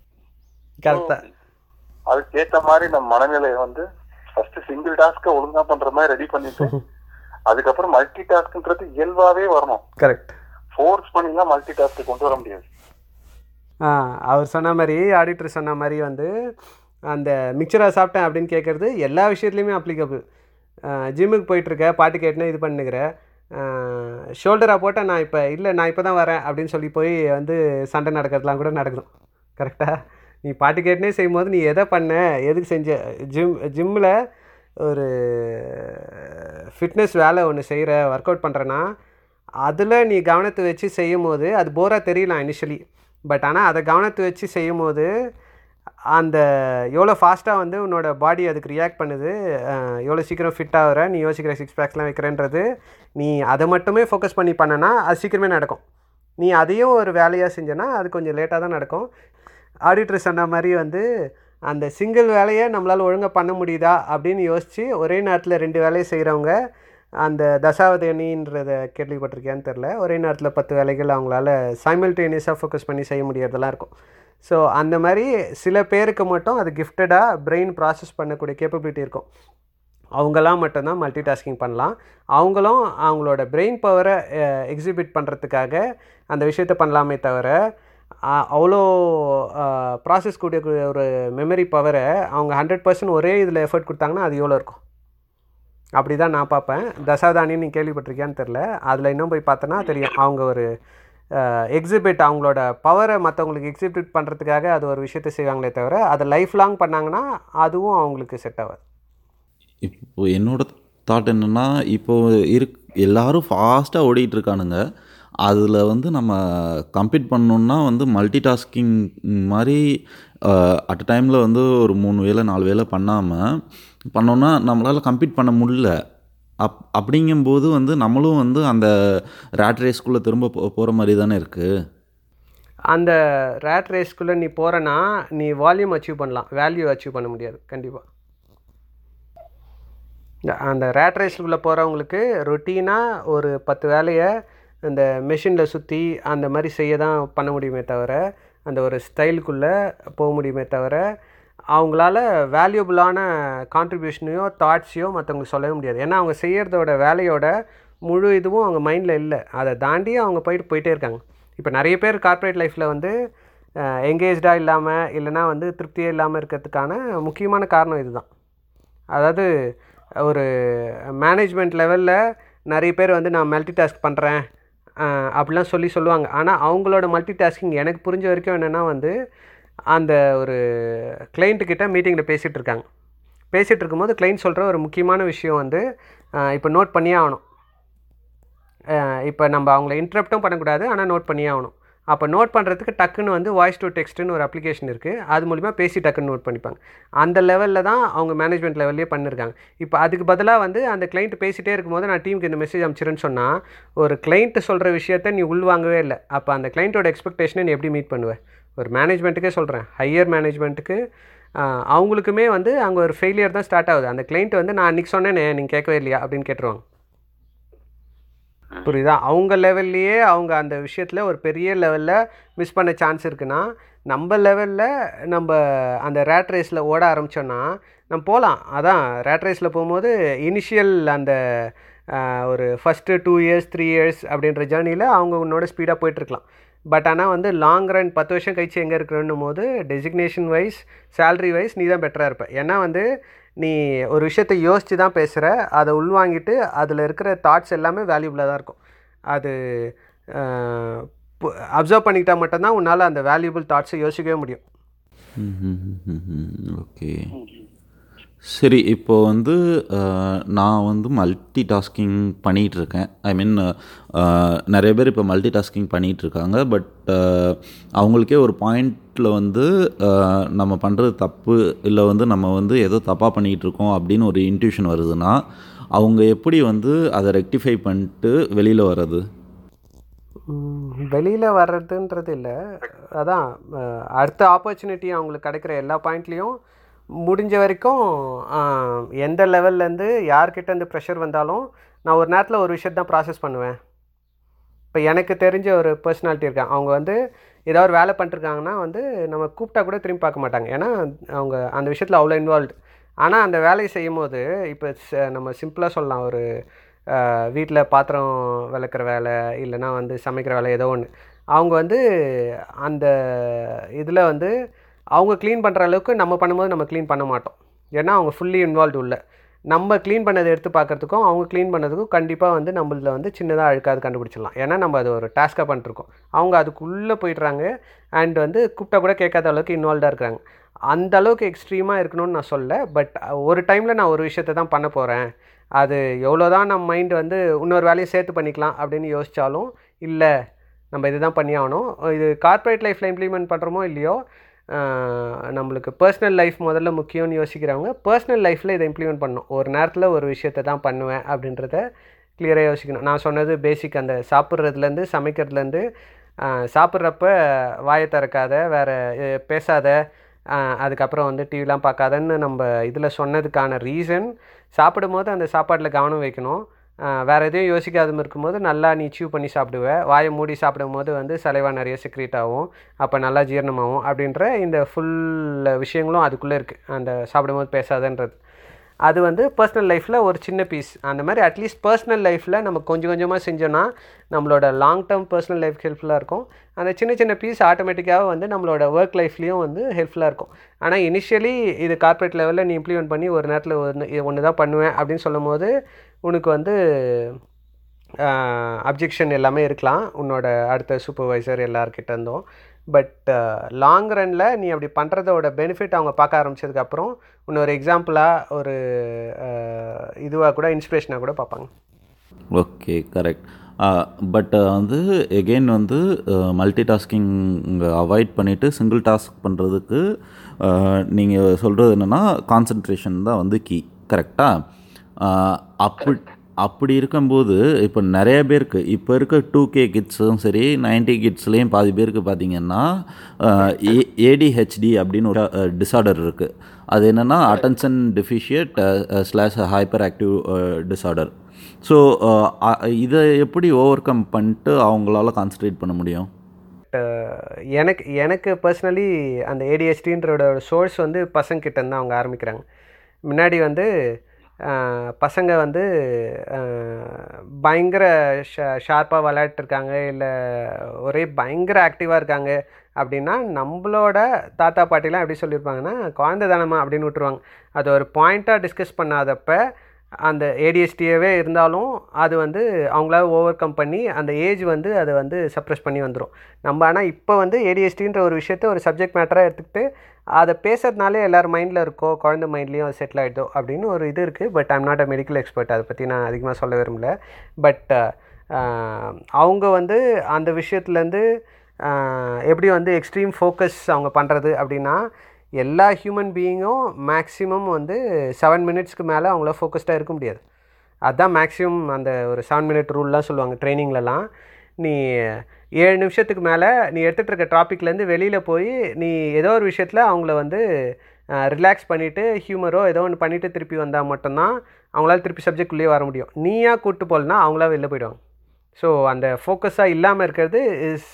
கரெக்டாக அதுக்கேத்த மாதிரி நம்ம மனநிலையை வந்து ஃபர்ஸ்ட் சிங்கிள் டாஸ்க ஒழுங்கா பண்ற மாதிரி ரெடி பண்ணிட்டு [laughs] அதுக்கப்புறம் மல்டி டாஸ்க்ன்றது இயல்பாவே வரணும். கரெக்ட் ஃபோர்ஸ் பண்ணிலாம் மல்டி டாஸ்க் கொண்டு வர முடியாது. அவர் சொன்ன மாதிரி ஆடிட்டர் சொன்ன மாதிரி வந்து அந்த மிக்சராக சாப்பிட்டேன் அப்படின்னு கேட்குறது எல்லா விஷயத்துலையுமே அப்ளிகபிள் ஜிம்முக்கு போயிட்டுருக்க பாட்டு கேட்டுன்னு இது பண்ணுகிற ஷோல்டராக போட்டால் நான் இப்போ இல்லை நான் இப்போ தான் வரேன் அப்படின்னு சொல்லி போய் வந்து சண்டை நடக்கிறதுலாம் கூட நடக்கும். கரெக்டாக நீ பாட்டு கேட்டுனே செய்யும்போது நீ எதை பண்ண எதுக்கு செஞ்ச? ஜிம் ஜிம்மில் ஒரு ஃபிட்னஸ் வேலை ஒன்று செய்கிற ஒர்க் அவுட் பண்ணுறேன்னா அதில் நீ கவனத்தை வச்சு செய்யும் போது அது போராக தெரியலாம் இனிஷியலி பட் ஆனால் அதை கவனத்தை வச்சு செய்யும் போது அந்த எவ்வளோ ஃபாஸ்ட்டாக வந்து உன்னோட பாடி அதுக்கு ரியாக்ட் பண்ணுது எவ்வளோ சீக்கிரம் ஃபிட் ஆகுற நீ யோசிக்கிற சிக்ஸ் பேக்ஸ்லாம் வைக்கிறேன்றது நீ அதை மட்டுமே ஃபோக்கஸ் பண்ணி பண்ணனா அது சீக்கிரமே நடக்கும். நீ அதையும் ஒரு வேலையாக செஞ்சனா அது கொஞ்சம் லேட்டாக தான் நடக்கும். ஆடிட்டர் சொன்ன மாதிரி வந்து அந்த சிங்கிள் வேலையை நம்மளால் ஒழுங்காக பண்ண முடியுதா அப்படின்னு யோசித்து ஒரே நேரத்தில் ரெண்டு வேலையை செய்கிறவங்க அந்த தசாவதி கேள்விப்பட்டிருக்கியான்னு தெரில ஒரே நேரத்தில் பத்து வேலைகள் அவங்களால சைமில்டேனியஸாக ஃபோக்கஸ் பண்ணி செய்ய முடியறதெல்லாம் இருக்கும். ஸோ அந்த மாதிரி சில பேருக்கு மட்டும் அது கிஃப்டடாக பிரெயின் ப்ராசஸ் பண்ணக்கூடிய கேப்பபிலிட்டி இருக்கும். அவங்களாம் மட்டும்தான் மல்டி டாஸ்கிங் பண்ணலாம். அவங்களும் அவங்களோட பிரெயின் பவரை எக்ஸிபிட் பண்ணுறதுக்காக அந்த விஷயத்தை பண்ணலாமே தவிர அவ்வளோ ப்ராசஸ் கூடிய ஒரு மெமரி பவரை அவங்க ஹண்ட்ரட் பர்சன்ட் ஒரே இதில் எஃபர்ட் கொடுத்தாங்கன்னா அது எவ்வளோ இருக்கும்? அப்படி தான் நான் பார்ப்பேன். தசாதானின்னு நீ கேள்விப்பட்டிருக்கியான்னு தெரில அதில் இன்னும் போய் பார்த்தோன்னா தெரியும். அவங்க ஒரு எக்ஸிபிட் அவங்களோட பவரை மற்றவங்களுக்கு எக்ஸிபிட் பண்ணுறதுக்காக அது ஒரு விஷயத்தை செய்வாங்களே தவிர அதை லைஃப் லாங் பண்ணாங்கன்னா அதுவும் அவங்களுக்கு செட் ஆகாது. இப்போ என்னோட தாட் என்னென்னா இப்போ இருக் எல்லாரும் ஃபாஸ்ட்டாக ஓடிட்டு இருக்கானுங்க அதில் வந்து நம்ம கம்ப்ளீட் பண்ணணுன்னா வந்து மல்டி டாஸ்கிங் மாதிரி அட் டைமில் வந்து ஒரு மூணு வேலை நாலு வேலை பண்ணாமல் பண்ணோன்னா நம்மளால் கம்ப்ளீட் பண்ண முடியல. அப் அப்படிங்கும்போது வந்து நம்மளும் வந்து அந்த ரேட் ரேஸ்க்குள்ளே திரும்ப போ போகிற மாதிரி தானே இருக்குது அந்த ரேட் ரேஸ்க்குள்ளே நீ போகிறனா நீ வால்யூம் அச்சீவ் பண்ணலாம். வேல்யூ அச்சீவ் பண்ண முடியாது. கண்டிப்பாக அந்த ரேட் ரேஸ்க்குள்ளே போகிறவங்களுக்கு ரொட்டீனாக ஒரு பத்து வேலையை அந்த மெஷினில் சுற்றி அந்த மாதிரி செய்ய தான் பண்ண முடியுமே தவிர அந்த ஒரு ஸ்டைலுக்குள்ளே போக முடியுமே தவிர அவங்களால வேல்யூபிளான கான்ட்ரிபியூஷனையோ தாட்ஸையோ மற்றவங்களுக்கு சொல்லவே முடியாது. ஏன்னா அவங்க செய்கிறதோட வேலையோட முழு இதுவும் அவங்க மைண்டில் இல்லை. அதை தாண்டி அவங்க போயிட்டு போயிட்டே இருக்காங்க. இப்போ நிறைய பேர் கார்ப்பரேட் லைஃப்பில் வந்து எங்கேஜாக இல்லாமல் இல்லைன்னா வந்து திருப்தியே இல்லாமல் இருக்கிறதுக்கான முக்கியமான காரணம் இதுதான். அதாவது ஒரு மேனேஜ்மெண்ட் லெவலில் நிறைய பேர் வந்து நான் மல்டி டாஸ்க் பண்ணுறேன் அப்படிலாம் சொல்லி சொல்லுவாங்க. ஆனால் அவங்களோட மல்டி டாஸ்கிங் எனக்கு புரிஞ்ச வரைக்கும் என்னென்னா வந்து அந்த ஒரு கிளைண்ட்டுக்கிட்ட மீட்டிங்கில் பேசிகிட்டு இருக்காங்க. பேசிகிட்டு இருக்கும்போது கிளைண்ட் சொல்கிற ஒரு முக்கியமான விஷயம் வந்து இப்போ நோட் பண்ணியே ஆகணும். இப்போ நம்ம அவங்கள இன்ட்ரப்ட்டும் பண்ணக்கூடாது ஆனால் நோட் பண்ணியே ஆகணும். அப்போ நோட் பண்ணுறதுக்கு டக்குன்னு வந்து வாய்ஸ் டு டெக்ஸ்ட்டுன்னு ஒரு அப்ளிகேஷன் இருக்குது அது மூலிமா பேசி டக்குன்னு நோட் பண்ணிப்பாங்க. அந்த லெவலில் தான் அவங்க மேனேஜ்மெண்ட் லெவல்லே பண்ணியிருக்காங்க இப்போ அதுக்கு பதிலாக வந்து அந்த கிளைண்ட் பேசிகிட்டே இருக்கும்போது நான் டீமுக்கு இந்த மெசேஜ் அமைச்சிருன்னு சொன்னால் ஒரு கிளைண்ட்டு சொல்கிற விஷயத்த நீ உள்வாங்கவே இல்லை. அப்போ அந்த கிளைண்ட்டோட எக்ஸ்பெக்டேஷனை நீ எப்படி மீட் பண்ணுவேன் ஒரு மேனேஜ்மெண்ட்டுக்கே சொல்கிறேன் ஹையர் மேனேஜ்மெண்ட்டுக்கு அவங்களுக்குமே வந்து அங்கே ஒரு ஃபெயிலியர் தான் ஸ்டார்ட் ஆகுது. அந்த கிளைண்ட் வந்து நான் அன்றைக்கி சொன்னேனே நீங்கள் கேட்கவே இல்லையா? அப்படின்னு கேட்டுருவாங்க. புரியுதா? அவங்க லெவல்லையே அவங்க அந்த விஷயத்தில் ஒரு பெரிய லெவலில் மிஸ் பண்ண சான்ஸ் இருக்குன்னா நம்ம லெவலில் நம்ம அந்த ரேட் ரேஸில் ஓட ஆரம்பித்தோன்னா நம்ம போகலாம் அதான் ரேட் ரேஸில் போகும்போது இனிஷியல் அந்த ஒரு first two years three years அப்படின்ற ஜேர்னியில் அவங்க உன்னோட ஸ்பீடாக போயிட்டுருக்கலாம் பட் ஆனால் வந்து லாங் ரன் பத்து வருஷம் கழிச்சு எங்கே இருக்கிறன்னும் போது டெசிக்னேஷன் வைஸ் சேலரி வைஸ் நீ தான் பெட்டராக இருப்ப. ஏன்னா வந்து நீ ஒரு விஷயத்தை யோசித்து தான் பேசுகிற அதை உள்வாங்கிட்டு அதில் இருக்கிற தாட்ஸ் எல்லாமே வேல்யூபிளாக தான் இருக்கும். அது அப்சர்வ் பண்ணிக்கிட்டால் மட்டும்தான் உன்னால் அந்த வேல்யூபிள் தாட்ஸை யோசிக்கவே முடியும். ஓகே. சரி இப்போ வந்து நான் வந்து மல்டி டாஸ்கிங் பண்ணிகிட்ருக்கேன் ஐ மீன் நிறைய பேர் இப்போ மல்டி டாஸ்கிங் பண்ணிகிட்ருக்காங்க பட் அவங்களுக்கே ஒரு பாயிண்டில் வந்து நம்ம பண்ணுறது தப்பு இல்லை வந்து நம்ம வந்து ஏதோ தப்பாக பண்ணிகிட்டு இருக்கோம் அப்படின்னு ஒரு இன்ட்யூஷன் வருதுன்னா அவங்க எப்படி வந்து அதை ரெக்டிஃபை பண்ணிட்டு வெளியில் வர்றது? வெளியில் வர்றதுன்றது இல்லை. அதான் அடுத்த ஆப்பர்ச்சுனிட்டி அவங்களுக்கு கிடைக்கிற எல்லா பாயிண்ட்லேயும் முடிஞ்ச வரைக்கும் எந்த லெவல்லேருந்து யார்கிட்ட இருந்து ப்ரெஷர் வந்தாலும் நான் ஒரு நேரத்தில் ஒரு விஷயத்தான் ப்ராசஸ் பண்ணுவேன். இப்போ எனக்கு தெரிஞ்ச ஒரு பர்சனாலிட்டி இருக்காங்க. அவங்க வந்து ஏதாவது ஒரு வேலை பண்ணிட்டுருக்காங்கன்னா வந்து நம்ம கூப்பிட்டா கூட திரும்பி பார்க்க மாட்டாங்க. ஏன்னா அவங்க அந்த விஷயத்தில் அவ்வளோ இன்வால்வ்டு ஆனால் அந்த வேலையை செய்யும் போது இப்போ ச- நம்ம சிம்பிளாக சொல்லலாம். ஒரு வீட்டில் பாத்திரம் விளக்குற வேலை இல்லைன்னா வந்து சமைக்கிற வேலை ஏதோ ஒன்று அவங்க வந்து அந்த இதில் வந்து அவங்க க்ளீன் பண்ணுற அளவுக்கு நம்ம பண்ணும்போது நம்ம க்ளீன் பண்ண மாட்டோம். ஏன்னா அவங்க ஃபுல்லி இன்வால்வ் உள்ள. நம்ம க்ளீன் பண்ணதை எடுத்து பார்க்கறதுக்கும் அவங்க க்ளீன் பண்ணதுக்கும் கண்டிப்பாக வந்து நம்மள வந்து சின்னதாக அழுக்காது கண்டுபிடிச்சிடலாம். ஏன்னா நம்ம அது ஒரு டாஸ்க்காக பண்ணிட்டுருக்கோம் அவங்க அதுக்குள்ளே போயிடுறாங்க அண்ட் வந்து கூப்பிட்டா கூட கேட்காத அளவுக்கு இன்வால்வ்டாக இருக்கிறாங்க. அந்த அளவுக்கு எக்ஸ்ட்ரீமாக இருக்கணும்னு நான் சொல்ல பட் ஒரு டைமில் நான் ஒரு விஷயத்தை தான் பண்ண போகிறேன் அது எவ்வளோ தான் நம்ம மைண்ட் வந்து இன்னொரு வேலையை சேர்த்து பண்ணிக்கலாம் அப்படின்னு யோசித்தாலும் இல்லை நம்ம இதுதான் பண்ணி ஆகணும். இது கார்ப்பரேட் லைஃப்பில் இம்ப்ளிமெண்ட் பண்ணுறோமோ இல்லையோ நம்மளுக்கு பர்சனல் லைஃப் முதல்ல முக்கியம்னு யோசிக்கிறவங்க பர்சனல் லைஃப்பில் இதை இம்ப்ளிமெண்ட் பண்ணணும். ஒரு நேரத்தில் ஒரு விஷயத்தை தான் பண்ணுவேன் அப்படின்றத கிளியராக யோசிக்கணும். நான் சொன்னது பேசிக் அந்த சாப்பிட்றதுலேருந்து சமைக்கிறதுலேருந்து சாப்பிட்றப்ப வாயை திறக்காத வேறு பேசாத அதுக்கப்புறம் வந்து டிவிலாம் பார்க்காதன்னு நம்ம இதில் சொன்னதுக்கான ரீசன் சாப்பிடும்போது அந்த சாப்பாட்டில் கவனம் வைக்கணும். வேறு எதையும் யோசிக்காத இருக்கும்போது நல்லா நீ சீவ் பண்ணி சாப்பிடுவ. வாயை மூடி சாப்பிடும்போது வந்து சலைவா நிறைய செக்ரேட் ஆகும். அப்போ நல்லா ஜீரணமாகும் அப்படின்ற இந்த ஃபுல் விஷயங்களும் அதுக்குள்ளே இருக்குது அந்த சாப்பிடும்போது பேசாதன்றது. அது வந்து பர்சனல் லைஃப்பில் ஒரு சின்ன பீஸ் அந்த மாதிரி அட்லீஸ்ட் பர்சனல் லைஃப்பில் நம்ம கொஞ்சம் கொஞ்சமாக செஞ்சோன்னா நம்மளோட லாங் டேர்ம் பர்சனல் லைஃப் ஹெல்ப்ஃபுல்லாக இருக்கும். அந்த சின்ன சின்ன பீஸ் ஆட்டோமேட்டிக்காக வந்து நம்மளோட ஒர்க் லைஃப்லேயும் வந்து ஹெல்ப்ஃபுல்லாக இருக்கும். ஆனால் இனிஷியலி இது கார்ப்பரேட் லெவலில் நீ இம்ப்ளிமெண்ட் பண்ணி ஒரு நேரத்தில் ஒன்று ஒன்று தான் பண்ணுவேன் அப்படின்னு சொல்லும் போது உனக்கு வந்து அப்ஜெக்ஷன் எல்லாமே இருக்கலாம். உன்னோட அடுத்த சூப்பர்வைசர் எல்லார்கிட்ட இருந்தும். பட் லாங் ரனில் நீ அப்படி பண்ணுறதோட பெனிஃபிட் அவங்க பார்க்க ஆரம்பிச்சதுக்கப்புறம் இன்னொரு எக்ஸாம்பிளாக ஒரு இதுவாக கூட இன்ஸ்பிரேஷனாக கூட பார்ப்பாங்க. ஓகே கரெக்ட் பட் வந்து எகெயின் வந்து மல்டி டாஸ்கிங் அவாய்ட் பண்ணிவிட்டு சிங்கிள் டாஸ்க் பண்ணுறதுக்கு நீங்கள் சொல்கிறது என்னென்னா கான்சன்ட்ரேஷன் தான் வந்து கீ கரெக்டாக அப்படி அப்படி இருக்கும்போது இப்போ நிறைய பேருக்கு இப்போ இருக்க டூ கே கிட்ஸும் சரி நைன்டி கிட்ஸ்லேயும் பாதி பேருக்கு பார்த்தீங்கன்னா ஏடிஹெச்டி அப்படின்னு ஒரு டிஸார்டர் இருக்குது அது என்னென்னா attention deficit slash hyper active disorder so இதை எப்படி ஓவர் கம் பண்ணிட்டு அவங்களால கான்சன்ட்ரேட் பண்ண முடியும்? எனக்கு எனக்கு பர்சனலி அந்த ஏடிஹெச்டின்றோட சோர்ஸ் வந்து பசங்கிட்ட இருந்து அவங்க ஆரம்பிக்கிறாங்க. முன்னாடி வந்து பசங்க வந்து பயங்கர ஷா ஷார்ப்பாக விளையாட்டுருக்காங்க இல்லை ஒரே பயங்கர ஆக்டிவாக இருக்காங்க. அப்படின்னா நம்மளோட தாத்தா பாட்டிலாம் எப்படி சொல்லியிருப்பாங்கன்னா குழந்தை தானமா அப்படின்னு விட்டுருவாங்க. அது ஒரு பாயிண்ட்டாக டிஸ்கஸ் பண்ணாதப்போ அந்த ஏடிஎஸ்டியவே இருந்தாலும் அது வந்து அவங்களால ஓவர் கம் பண்ணி அந்த ஏஜ் வந்து அதை வந்து சப்ரெஸ் பண்ணி வந்துடும் நம்ம ஆனால் இப்போ வந்து ஏடிஎஸ்டின்ற ஒரு விஷயத்த ஒரு சப்ஜெக்ட் மேட்டராக எடுத்துக்கிட்டு அதை பேசுகிறதுனாலே எல்லார் மைண்டில் இருக்கோ குழந்த மைண்ட்லேயும் அது செட்டில் ஆகிட்டோ அப்படின்னு ஒரு இது இருக்குது but I'm not a medical expert அதை பற்றி நான் அதிகமாக சொல்ல விரும்பல. பட் அவங்க வந்து அந்த விஷயத்துலேருந்து எப்படி வந்து எக்ஸ்ட்ரீம் ஃபோக்கஸ் அவங்க பண்ணுறது அப்படின்னா எல்லா ஹியூமன் பீயிங்கும் மேக்ஸிமம் வந்து செவன் மினிட்ஸ்க்கு மேலே அவங்கள ஃபோக்கஸ்டாக இருக்க முடியாது. அதுதான் மேக்ஸிமம் அந்த ஒரு செவன் மினிட் ரூல்லாம் சொல்லுவாங்க ட்ரைனிங்லலாம் நீ ஏழு நிமிஷத்துக்கு மேலே நீ எடுத்துகிட்டு இருக்க டாப்பிக்லேருந்து வெளியில் போய் நீ ஏதோ ஒரு விஷயத்தில் அவங்கள வந்து ரிலாக்ஸ் பண்ணிவிட்டு ஹியூமரோ ஏதோ ஒன்று பண்ணிவிட்டு திருப்பி வந்தால் மட்டும்தான் அவங்களால திருப்பி சப்ஜெக்ட்குள்ளேயே வர முடியும். நீயாக கூப்பிட்டு போகலன்னா அவங்களா வெளில போயிடுவாங்க. ஸோ அந்த ஃபோக்கஸாக இல்லாமல் இருக்கிறது இஸ்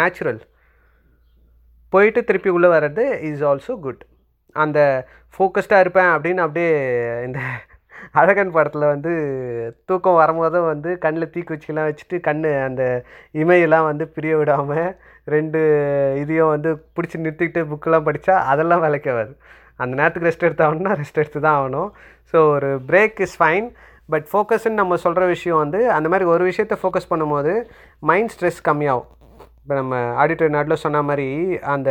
நேச்சுரல் போயிட்டு திருப்பி உள்ளே வர்றது இஸ் ஆல்சோ குட் அந்த ஃபோக்கஸ்டாக இருப்பேன் அப்படின்னு அப்படியே இந்த அழகன் படத்தில் வந்து தூக்கம் வரும்போதும் வந்து கண்ணில் தீக்குச்சிலாம் வச்சுட்டு கண் அந்த இமையெல்லாம் வந்து பிரிய விடாமல் ரெண்டு இதையும் வந்து பிடிச்சி நிறுத்திக்கிட்டு புக்கெலாம் படித்தா அதெல்லாம் விளக்காது அந்த நேரத்துக்கு ரெஸ்ட் எடுத்தாகணும்னா ரெஸ்ட் எடுத்து தான் ஆகணும். ஸோ ஒரு பிரேக் இஸ் ஃபைன் பட் ஃபோக்கஸ்ன்னு நம்ம சொல்கிற விஷயம் வந்து அந்த மாதிரி ஒரு விஷயத்தை ஃபோக்கஸ் பண்ணும்போது மைண்ட் ஸ்ட்ரெஸ் கம்மியாகும். இப்போ நம்ம ஆடிட்டர் நாட்டில் சொன்ன மாதிரி அந்த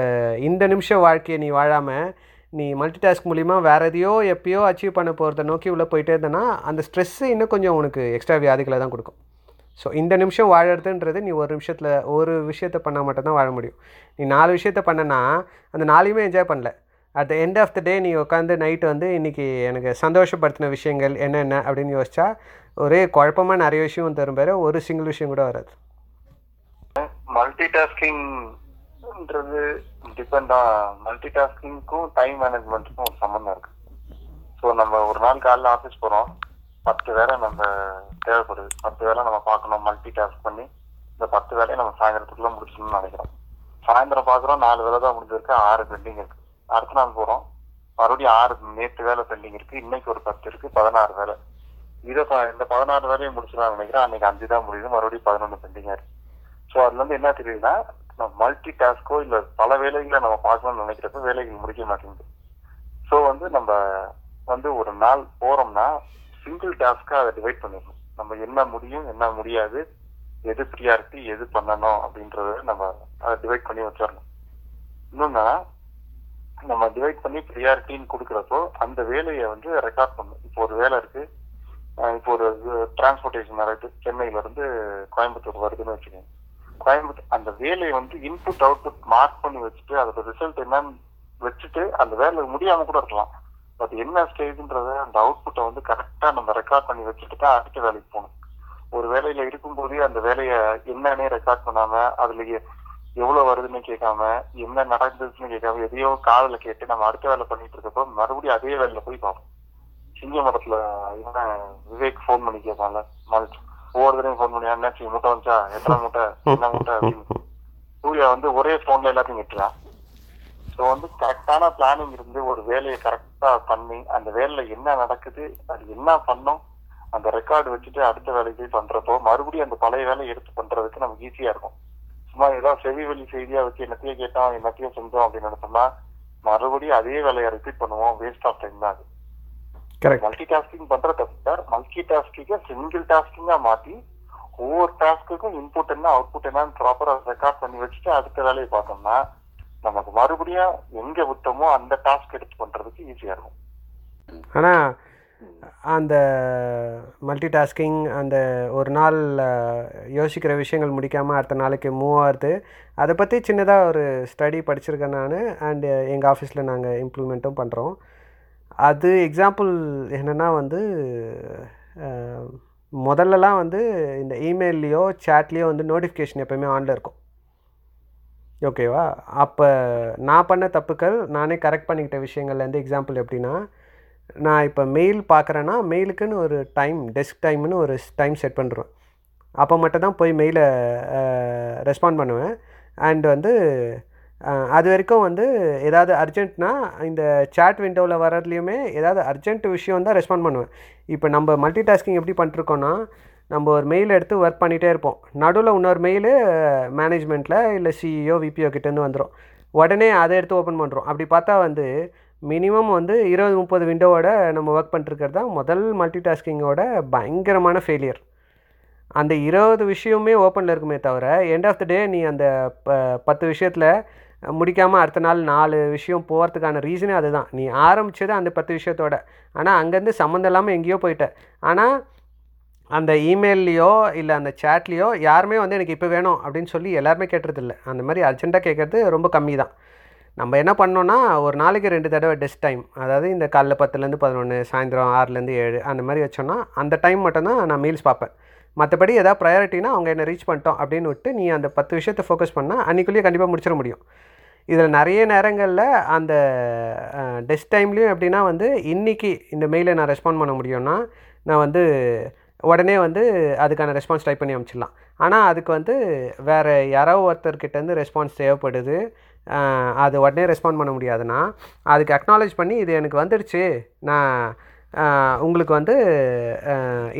இந்த நிமிஷம் வாழ்க்கையை நீ வாழாமல் நீ மல்டி டாஸ்க் மூலிமா வேறு எதையோ எப்பயோ அச்சீவ் பண்ண போகிறத நோக்கி உள்ளே போயிட்டே இருந்தேன்னா அந்த ஸ்ட்ரெஸ்ஸு இன்னும் கொஞ்சம் உனக்கு எக்ஸ்ட்ரா வியாதிகளை தான் கொடுக்கும். ஸோ இந்த நிமிஷம் வாழறதுன்றது நீ ஒரு நிமிஷத்தில் ஒரு விஷயத்த பண்ணால் மட்டும்தான் வாழ முடியும். நீ நாலு விஷயத்த பண்ணனா அந்த நாளையுமே என்ஜாய் பண்ணல. At the end of the day நீ உட்காந்து நைட்டு வந்து இன்றைக்கி எனக்கு சந்தோஷப்படுத்தின விஷயங்கள் என்னென்ன அப்படின்னு யோசிச்சா ஒரே குழப்பமாக நிறைய விஷயம் தரும் பேர் ஒரு சிங்கிள் விஷயம் கூட வராது. மல்டி டாஸ்கிங்ன்றது டிபெண்ட் மல்டி டாஸ்கிங்க்கும் டைம் மேனேஜ்மெண்ட்டுக்கும் ஒரு சம்மந்தம் இருக்கு. ஸோ நம்ம ஒரு நாள் காலைல ஆஃபீஸ் போகிறோம் பத்து வேலை நம்ம தேவைப்படுது. பத்து வேலை நம்ம பார்க்கணும் மல்டி டாஸ்க் பண்ணி இந்த பத்து வேலையை நம்ம சாயந்தரத்துக்குள்ள முடிச்சணும்னு நினைக்கிறோம். சாயந்தரம் பார்க்குறோம் நாலு வேலை தான் முடிஞ்சிருக்கு. ஆறு பெண்டிங் இருக்கு. அடுத்த நாள் போகிறோம் மறுபடியும் ஆறு நேற்று வேலை பெண்டிங் இருக்கு. இன்னைக்கு ஒரு பத்து இருக்கு. பதினாறு வேலை இதை இந்த பதினாறு வேலையை முடிச்சிடலாம் நினைக்கிறேன். அன்னைக்கு அஞ்சு தான் முடியுது. மறுபடியும் பதினொன்று பெண்டிங்காக இருக்கு ஸோ அதுல இருந்து என்ன தெரியுதுன்னா நம்ம மல்டி டாஸ்கோ இல்ல பல வேலைகளை நம்ம பார்க்கணும்னு நினைக்கிறப்ப வேலைகள் முடிக்க மாட்டேங்குது. ஸோ வந்து நம்ம வந்து ஒரு நாள் போறோம்னா சிங்கிள் டாஸ்கா அதை டிவைட் பண்ணிடணும். நம்ம என்ன முடியும் என்ன முடியாது எது ப்ரியாரிட்டி எது பண்ணணும் அப்படின்றத நம்ம அதை டிவைட் பண்ணி வச்சிடணும். இன்னொன்னா நம்ம டிவைட் பண்ணி ப்ரியாரிட்டின்னு கொடுக்குறப்போ அந்த வேலையை வந்து ரெக்கார்ட் பண்ணணும். இப்போ ஒரு வேலை இருக்கு. இப்போ ஒரு டிரான்ஸ்போர்டேஷன் நடக்குது. சென்னையில இருந்து கோயம்புத்தூர் வருதுன்னு வச்சுக்கோங்க. கோயம்புத்தூர் அந்த வேலையை வந்து இன்புட் அவுட்புட் மார்க் பண்ணி வச்சுட்டு அதோட ரிசல்ட் என்னன்னு வச்சுட்டு அந்த வேலை முடியாம கூட இருக்கலாம். பட் என்ன ஸ்டேஜ்ன்றத அந்த அவுட்புட்டை வந்து கரெக்டா நம்ம ரெக்கார்ட் பண்ணி வச்சுட்டு தான் அடுத்த வேலைக்கு போகணும். ஒரு வேலையில இருக்கும்போதே அந்த வேலையை என்னன்னே ரெக்கார்ட் பண்ணாம அதுல எவ்வளவு வருதுன்னு கேட்காம என்ன நடந்ததுன்னு கேட்காம எதையோ காதல கேட்டு நம்ம அடுத்த வேலை பண்ணிட்டு இருக்கப்போ மறுபடியும் அதே வேலையில போய் பார்ப்போம். சிங்க மடத்துல என்ன விவேக் ஃபோன் பண்ணி கேட்பான்ல மாலிக் ஒவ்வொரு தடவையும் ஃபோன் பண்ணி என்னாச்சு மூட்டை வந்துச்சா? எத்தனை மூட்டை? என்ன மூட்டை? அப்படின்னு. சூர்யா வந்து ஒரே ஃபோன்ல எல்லாத்தையும் கட்டுறான் ஸோ வந்து கரெக்டான பிளானிங் இருந்து ஒரு வேலையை கரெக்டா பண்ணி அந்த வேலையில என்ன நடக்குது அது என்ன பண்ணோம் அந்த ரெக்கார்டு வச்சுட்டு அடுத்த வேலைக்கு போய் பண்றப்போ மறுபடியும் அந்த பழைய வேலையை எடுத்து பண்றதுக்கு நமக்கு ஈஸியா இருக்கும். சும்மா ஏதாவது செவி வழி செய்தியா வச்சு என்னத்தையும் கேட்டோம் என்னத்தையும் செஞ்சோம் அப்படின்னு நினைச்சோம்னா மறுபடியும் அதே வேலையை ரிப்பீட் பண்ணுவோம் வேஸ்ட் ஆஃப் டைம் தான் அது. மல்டி டாஸ்கிங் பண்ற தப்பு மல்டி டாஸ்கிங்க சிங்கிள் டாஸ்கிங்கா மாத்தி ஒவ்வொரு டாஸ்க்குக்கும் இன்புட் என்ன அவுட்புட் என்னன்னு ப்ராப்பரா ரெக்கார்ட் பண்ணி வச்சுட்டு அடுத்த வேலையை பார்த்தோம்னா நமக்கு மறுபடியும் எங்க விட்டோமோ அந்த டாஸ்க் எடுத்து பண்றதுக்கு ஈஸியா இருக்கும். ஆனால் அந்த மல்டி டாஸ்கிங் அந்த ஒரு நாள் யோசிக்கிற விஷயங்கள் முடிக்காமல் அடுத்த நாளைக்கு மூவ் ஆகுது அதை பற்றி சின்னதாக ஒரு ஸ்டடி படிச்சிருக்கேன் நான். அண்டு எங்கள் ஆஃபீஸில் நாங்கள் இம்ப்ளிமெண்ட்டும் பண்ணுறோம் அது எக்ஸாம்பிள் என்னென்னா வந்து முதல்லலாம் வந்து இந்த இமெயில்லையோ சேட்லேயோ வந்து நோட்டிஃபிகேஷன் எப்போயுமே ஆனில் இருக்கும். ஓகேவா அப்போ நான் பண்ண தப்புக்கள் நானே கரெக்ட் பண்ணிக்கிட்ட விஷயங்கள்லேருந்து எக்ஸாம்பிள் எப்படின்னா நான் இப்போ மெயில் பார்க்குறேன்னா மெயிலுக்குன்னு ஒரு டைம் டெஸ்க் டைம்னு ஒரு டைம் செட் பண்ணுறேன் அப்போ மட்டும் தான் போய் மெயிலை ரெஸ்பாண்ட் பண்ணுவேன். அண்ட் வந்து அது வரைக்கும் வந்து ஏதாவது அர்ஜென்ட்னா இந்த சேட் விண்டோவில் வர்றதுலையுமே ஏதாவது அர்ஜென்ட் விஷயம் தான் ரெஸ்பாண்ட் பண்ணுவேன். இப்போ நம்ம மல்டி டாஸ்கிங் எப்படி பண்ணிட்டுருக்கோன்னா நம்ம ஒரு மெயில் எடுத்து ஒர்க் பண்ணிகிட்டே இருப்போம். நடுவில் இன்னொரு மெயிலு மேனேஜ்மெண்ட்டில் இல்லை சிஇஓ விபிஓ கிட்டேருந்து வந்துடும் உடனே அதை எடுத்து ஓப்பன் பண்ணுறோம் அப்படி பார்த்தா வந்து மினிமம் வந்து இருபது முப்பது விண்டோவோட நம்ம ஒர்க் பண்ணிருக்கிறது தான் முதல் மல்டி டாஸ்கிங்கோட பயங்கரமான ஃபெயிலியர் அந்த இருபது விஷயமே ஓப்பனில் இருக்குமே தவிர எண்ட் ஆஃப் த டே நீ அந்த ப பத்து விஷயத்தில் முடிக்காமல் அடுத்த நாள் நாலு விஷயம் போகிறதுக்கான ரீசனே அதுதான். நீ ஆரம்பித்தது அந்த பத்து விஷயத்தோட. ஆனால் அங்கேருந்து சம்மந்தம் இல்லாமல் எங்கேயோ போயிட்ட. ஆனால் அந்த இமெயில்லையோ இல்லை அந்த சேட்லேயோ யாருமே வந்து எனக்கு இப்போ வேணும் அப்படின்னு சொல்லி எல்லாருமே கேட்டுறதில்ல அந்த மாதிரி அர்ஜென்ட்டாக கேட்குறது ரொம்ப கம்மி தான் நம்ம என்ன பண்ணோன்னா ஒரு நாளைக்கு ரெண்டு தடவை டெஸ்ட் டைம் அதாவது இந்த காலைல பத்துலேருந்து பதினொன்று சாயந்தரம் ஆறுலேருந்து ஏழு அந்த மாதிரி வச்சோன்னா அந்த டைம் மட்டும்தான் நான் மீல்ஸ் பார்ப்பேன். மற்றபடி ஏதாவது ப்ரையாரிட்டினா அவங்க என்ன ரீச் பண்ணிட்டோம் அப்படின்னு விட்டு நீ அந்த பத்து விஷயத்தை ஃபோக்கஸ் பண்ணால் அன்றைக்குள்ளேயே கண்டிப்பாக முடிச்சிட முடியும். இதில் நிறைய நேரங்களில் அந்த டெஸ்ட் டைம்லேயும் எப்படின்னா வந்து இன்றைக்கி இந்த மெயிலை நான் ரெஸ்பாண்ட் பண்ண முடியும்னா நான் வந்து உடனே வந்து அதுக்கான ரெஸ்பான்ஸ் டைப் பண்ணி அமைச்சிடலாம். ஆனால் அதுக்கு வந்து வேறு யாரோ ஒருத்தர்கிட்டேருந்து ரெஸ்பான்ஸ் தேவைப்படுது. அது உடனே ரெஸ்பாண்ட் பண்ண முடியாதுன்னா அதுக்கு அக்னாலேஜ் பண்ணி இது எனக்கு வந்துடுச்சு. நான் உங்களுக்கு வந்து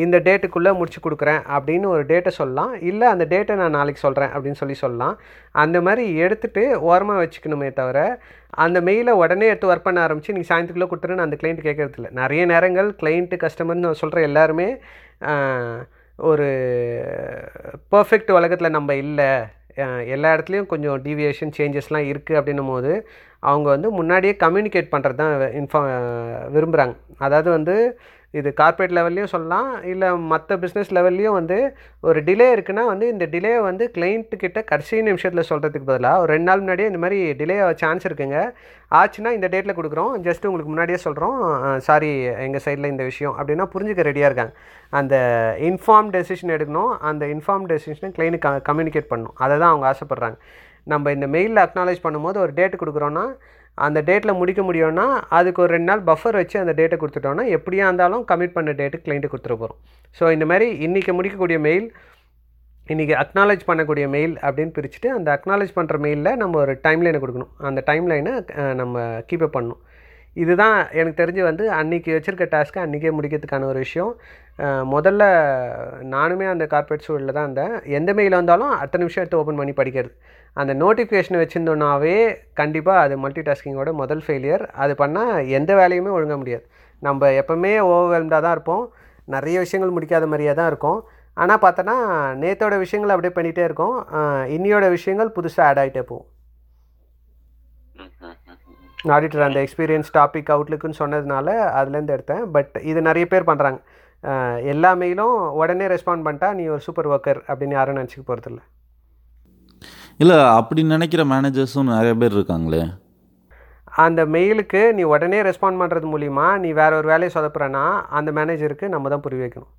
இந்த டேட்டுக்குள்ளே முடிச்சு கொடுக்குறேன் அப்படின்னு ஒரு டேட்டை சொல்லலாம். இல்லை அந்த டேட்டை நான் நாளைக்கு சொல்கிறேன் அப்படின்னு சொல்லி சொல்லலாம். அந்த மாதிரி எடுத்துகிட்டு ஓரமாக வச்சுக்கணுமே தவிர அந்த மெயிலை உடனே எடுத்து ஒர்க் பண்ண ஆரம்பித்து நீங்கள் சாயந்தரத்துக்குள்ளே கொடுத்துருன்னு அந்த கிளைண்ட் கேட்கறது இல்லை. நிறைய நேரங்கள் கிளைண்ட்டு கஸ்டமர்னு சொல்கிற எல்லாருமே ஒரு பர்ஃபெக்ட் உலகத்தில் நம்ம இல்லை. எல்லா இடத்துலையும் கொஞ்சம் டீவியேஷன் சேஞ்சஸ்லாம் இருக்குது அப்படின்னும் போது அவங்க வந்து முன்னாடியே கம்யூனிகேட் பண்ணுறது தான் இன்ஃபார்ம் விரும்புகிறாங்க அதாவது வந்து இது கார்ப்பரேட் லெவல்லையும் சொல்லலாம். இல்லை மற்ற பிஸ்னஸ் லெவல்லையும் வந்து ஒரு டிலே இருக்குன்னா வந்து இந்த டிலே வந்து கிளைண்ட்டுக்கிட்ட கடைசி நிமிஷத்தில் சொல்கிறதுக்கு பதிலாக ஒரு ரெண்டு நாள் முன்னாடியே இந்த மாதிரி டிலே சான்ஸ் இருக்குங்க. ஆச்சுன்னா இந்த டேட்டில் கொடுக்குறோம். ஜஸ்ட் உங்களுக்கு முன்னாடியே சொல்கிறோம் சாரி எங்கள் சைடில் இந்த விஷயம் அப்படின்னா புரிஞ்சுக்க ரெடியாக இருக்காங்க. அந்த இன்ஃபார்ம் டெசிஷன் எடுக்கணும். அந்த இன்ஃபார்ம் டெசிஷனை கிளைனுக்கு கம்யூனிகேட் பண்ணணும். அதை தான் அவங்க ஆசைப்பட்றாங்க. நம்ம இந்த மெயிலில் அக்னாலேஜ் பண்ணும்போது ஒரு டேட் கொடுக்குறோன்னா அந்த டேட்டில் முடிக்க முடியும்னா அதுக்கு ஒரு ரெண்டு நாள் பஃபர் வச்சு அந்த டேட்டை கொடுத்துட்டோன்னா எப்படியா இருந்தாலும் கமிட் பண்ண டேட்டுக்கு கிளைண்ட்டு கொடுத்துட்டு போகிறோம் ஸோ இந்த மாதிரி இன்றைக்கி முடிக்கக்கூடிய மெயில் இன்றைக்கி அக்னாலேஜ் பண்ணக்கூடிய மெயில் அப்படின்னு பிரிச்சுட்டு அந்த அக்னாலேஜ் பண்ணுற மெயிலில் நம்ம ஒரு டைம்லைனை கொடுக்கணும். அந்த டைம்லைனை நம்ம கீப்பப் பண்ணணும். இதுதான் எனக்கு தெரிஞ்சு வந்து அன்றைக்கி வச்சுருக்க டாஸ்க்கை அன்றைக்கே முடிக்கிறதுக்கான ஒரு விஷயம். முதல்ல நானுமே அந்த கார்ப்பரேட் சூழலில் தான் இருந்தேன். எந்த மெயில் வந்தாலும் அத்தனை நிமிஷம் எடுத்து ஓப்பன் பண்ணி படிக்கிறது. அந்த நோட்டிஃபிகேஷன் வச்சுருந்தோன்னாவே கண்டிப்பாக அது மல்டி டாஸ்கிங்கோட முதல் ஃபெயிலியர் அது பண்ணால் எந்த வேலையுமே ஒழுங்க முடியாது. நம்ம எப்போவுமே ஓவர்வெல்ம்டாக தான் இருப்போம். நிறைய விஷயங்கள் முடிக்காத மாதிரியே தான் இருக்கும். ஆனால் பார்த்தோன்னா நேத்தோட விஷயங்கள் அப்படியே பண்ணிகிட்டே இருக்கோம். இன்னியோட விஷயங்கள் புதுசாக ஆட் ஆகிட்டே போகும். ஆடிட்டர் அந்த எக்ஸ்பீரியன்ஸ் டாபிக் அவுட்லுக்குன்னு சொன்னதுனால அதுலேருந்து எடுத்தேன். பட் இது நிறைய பேர் பண்ணுறாங்க எல்லா மெயிலும் உடனே ரெஸ்பாண்ட் பண்ணிட்டா நீ ஒரு சூப்பர் ஒர்க்கர் அப்படின்னு யாரும் நினச்சிக்க போகிறதில்ல இல்லை அப்படி நினைக்கிற மேனேஜர்ஸும் நிறைய பேர் இருக்காங்களே. அந்த மெயிலுக்கு நீ உடனே ரெஸ்பாண்ட் பண்ணுறது மூலிமா நீ வேற ஒரு வேலையை சொதப்புறேன்னா அந்த மேனேஜருக்கு நம்ம தான் புரிய வைக்கணும்.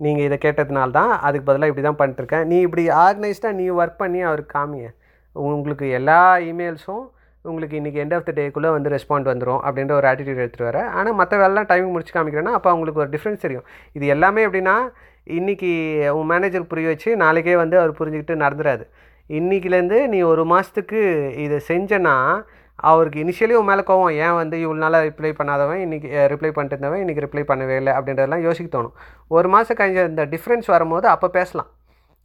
நீங்கள் இதை கேட்டதுனால தான் அதுக்கு பதிலாக இப்படி தான் பண்ணிட்டுருக்கேன் நீ இப்படி ஆர்கனைஸ்டாக நீ ஒர்க் பண்ணி அவருக்கு காமிங்க. உங்களுக்கு எல்லா இமெயில்ஸும் உங்களுக்கு இன்றைக்கி எண்ட் ஆஃப் த டேக்குள்ளே வந்து ரெஸ்பாண்ட் வந்துடும் அப்படின்ற ஒரு ஆட்டிடியூட் எடுத்துகிட்டு வர. ஆனால் மற்ற வேலைலாம் டைமிங் முடிச்சு காமிக்கிறேன்னா அப்போ அவங்களுக்கு ஒரு டிஃப்ரென்ஸ் தெரியும். இது எல்லாமே எப்படின்னா இன்றைக்கி உன் மேனேஜர் புரிய வச்சு நாளைக்கே வந்து அவர் புரிஞ்சுக்கிட்டு நடந்துடாது இன்றைக்கிலேருந்து நீ ஒரு மாதத்துக்கு இதை செஞ்சேன்னா அவருக்கு இனிஷியலி உன் மேலே கோவம் ஏன் வந்து இவ்வளோ நாளாக ரிப்ளை பண்ணாதவன்? இன்றைக்கி ரிப்ளை பண்ணிட்டு இருந்தவன் இன்றைக்கி ரிப்ளை பண்ணவே இல்லை அப்படின்றதெல்லாம் யோசிக்க தோணும். ஒரு மாதம் கழிஞ்ச இந்த டிஃப்ரென்ஸ் வரும்போது அப்போ பேசலாம்.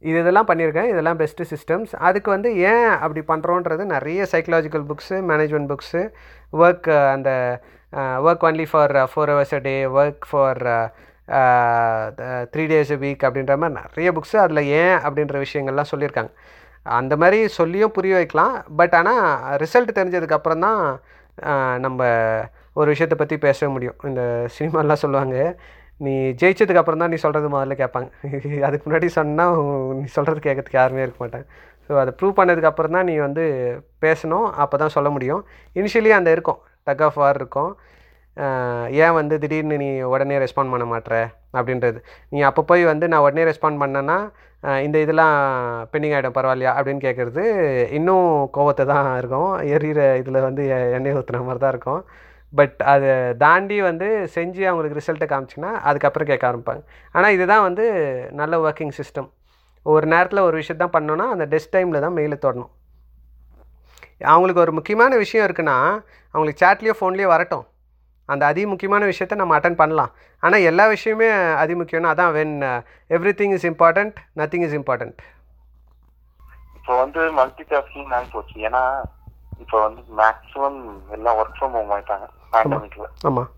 இது இதெல்லாம் பண்ணியிருக்கேன். இதெல்லாம் பெஸ்ட்டு சிஸ்டம்ஸ் அதுக்கு வந்து ஏன் அப்படி பண்ணுறோன்றது நிறைய psychological books management books work அந்த work only for four hours a day work for three days a week அப்படின்ற மாதிரி நிறைய புக்ஸு அதில் ஏன் அப்படின்ற விஷயங்கள்லாம் சொல்லியிருக்காங்க. அந்த மாதிரி சொல்லியும் புரிய வைக்கலாம். பட் ஆனால் ரிசல்ட் தெரிஞ்சதுக்கப்புறம் தான் நம்ம ஒரு விஷயத்தை பற்றி பேச முடியும். இந்த சினிமாலாம் சொல்லுவாங்க. நீ ஜெயிச்சதுக்கு அப்புறம் தான் நீ சொல்கிறது முதல்ல கேட்பாங்க. [laughs] அதுக்கு முன்னாடி சொன்னால் நீ சொல்கிறது கேட்கறதுக்கு யாருமே இருக்க மாட்டேன் ஸோ அதை ப்ரூவ் பண்ணதுக்கப்புறம் தான் நீ வந்து பேசணும். அப்போ தான் சொல்ல முடியும். இனிஷியலி அந்த இருக்கும். டக் ஆஃப் வார் இருக்கும். ஏன் வந்து திடீர்னு நீ உடனே ரெஸ்பாண்ட் பண்ண மாட்டேற அப்படின்றது. நீ அப்போ போய் வந்து நான் உடனே ரெஸ்பாண்ட் பண்ணேன்னா இந்த இதெல்லாம் பெண்டிங் ஆகிடும் பரவாயில்லையா? அப்படின்னு கேட்குறது இன்னும் கோவத்தை தான் இருக்கும். எரியிற இதில் வந்து எண்ணெய் ஊற்றுன மாதிரி தான் இருக்கும். பட் அதை தாண்டி வந்து செஞ்சு அவங்களுக்கு ரிசல்ட்டை காமிச்சிங்கன்னா அதுக்கப்புறம் கேட்க ஆரம்பிப்பாங்க. ஆனால் இதுதான் வந்து நல்ல ஒர்க்கிங் சிஸ்டம் ஒரு நேரத்தில் ஒரு விஷயத்தான் பண்ணோன்னா அந்த டெஸ்ட் டைமில் தான் மெயிலை தொடணும். அவங்களுக்கு ஒரு முக்கியமான விஷயம் இருக்குன்னா அவங்களுக்கு சேட்லேயோ ஃபோன்லேயோ வரட்டும். அந்த அதி முக்கியமான விஷயத்த நம்ம அட்டன் பண்ணலாம். ஆனால் எல்லா விஷயமே அதி முக்கியம்னா அதான் when everything is important nothing is important இப்போ வந்து மல்டி டாஸ்கிங் போச்சு. ஏன்னா இப்போ வந்து மேக்ஸிமம் எல்லாம் ஒர்க் ஃப்ரம் ஹோம் ஆயிட்டாங்க. பேண்டமிக்ல ஆமாம்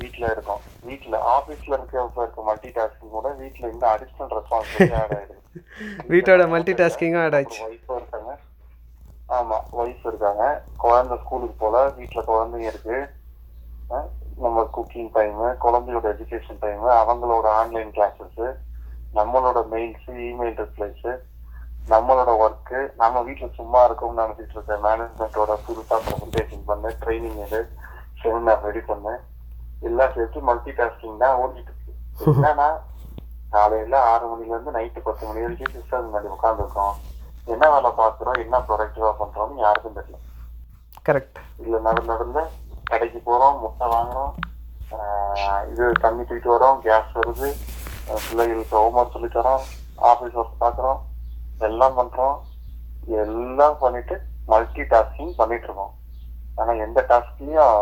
வீட்ல இருக்கோம். வீட்ல ஆபீஸ்ல இருக்க இருக்க மல்டி டாஸ்கிங் கூட வீட்ல இருந்து அடிஷனல் ரெஸ்பான்சிபிலிட்டி ஆட் ஆயிடுது. வீட்டோட multitasking-உம் add ஆயிடுச்சு. ஒய்ஃப் இருக்காங்க. ஆமா ஒய்ஃப் இருக்காங்க. குழந்தை ஸ்கூலுக்கு போல வீட்ல குழந்தைங்க இருக்கு. நம்ம குக்கிங் டைம் குழந்தையோட எஜுகேஷன் டைம் அவங்களோட ஆன்லைன் கிளாஸஸ் நம்மளோட மெயில்ஸ் இமெயில் ரிப்ளைஸ் நம்மளோட ஒர்க்கு நம்ம வீட்ல சும்மா இருக்கோம்னு நினைச்சிட்டு இருக்க மேனேஜ்மெண்ட்டோட புதுசா ப்ரெசன்டேஷன் பண்ண ட்ரைனிங் எடு செமினார் ரெடி பண்ண எல்லாம் சேர்த்து மல்டி டாஸ்கிங் தான் ஓடிட்டு இருக்கு. என்னன்னா காலையில ஆறு மணில இருந்து நைட்டு பத்து மணி வரைக்கும் சிஸ்டம் முன்னாடி உட்காந்துருக்கோம் என்ன வேலை பார்க்குறோம் என்ன ப்ரொடக்டிவா பண்றோம்னு யாருக்கும் தெரியல. கரெக்ட் இல்ல நடு நடுல கடைக்கு போறோம் முட்டை வாங்குறோம் இது தண்ணி தூக்கிட்டு வரோம் கேஸ் வருது பிள்ளைகளுக்கு ஹோம்ஒர்க் சொல்லி தரோம் ஆபீஸ் ஒர்க் பாக்குறோம் எல்லாம் பண்றோம். எல்லாம் பண்ணிட்டு மல்டி டாஸ்கிங் பண்ணிட்டு இருக்கோம். ஆனா எந்த டாஸ்க்லயும்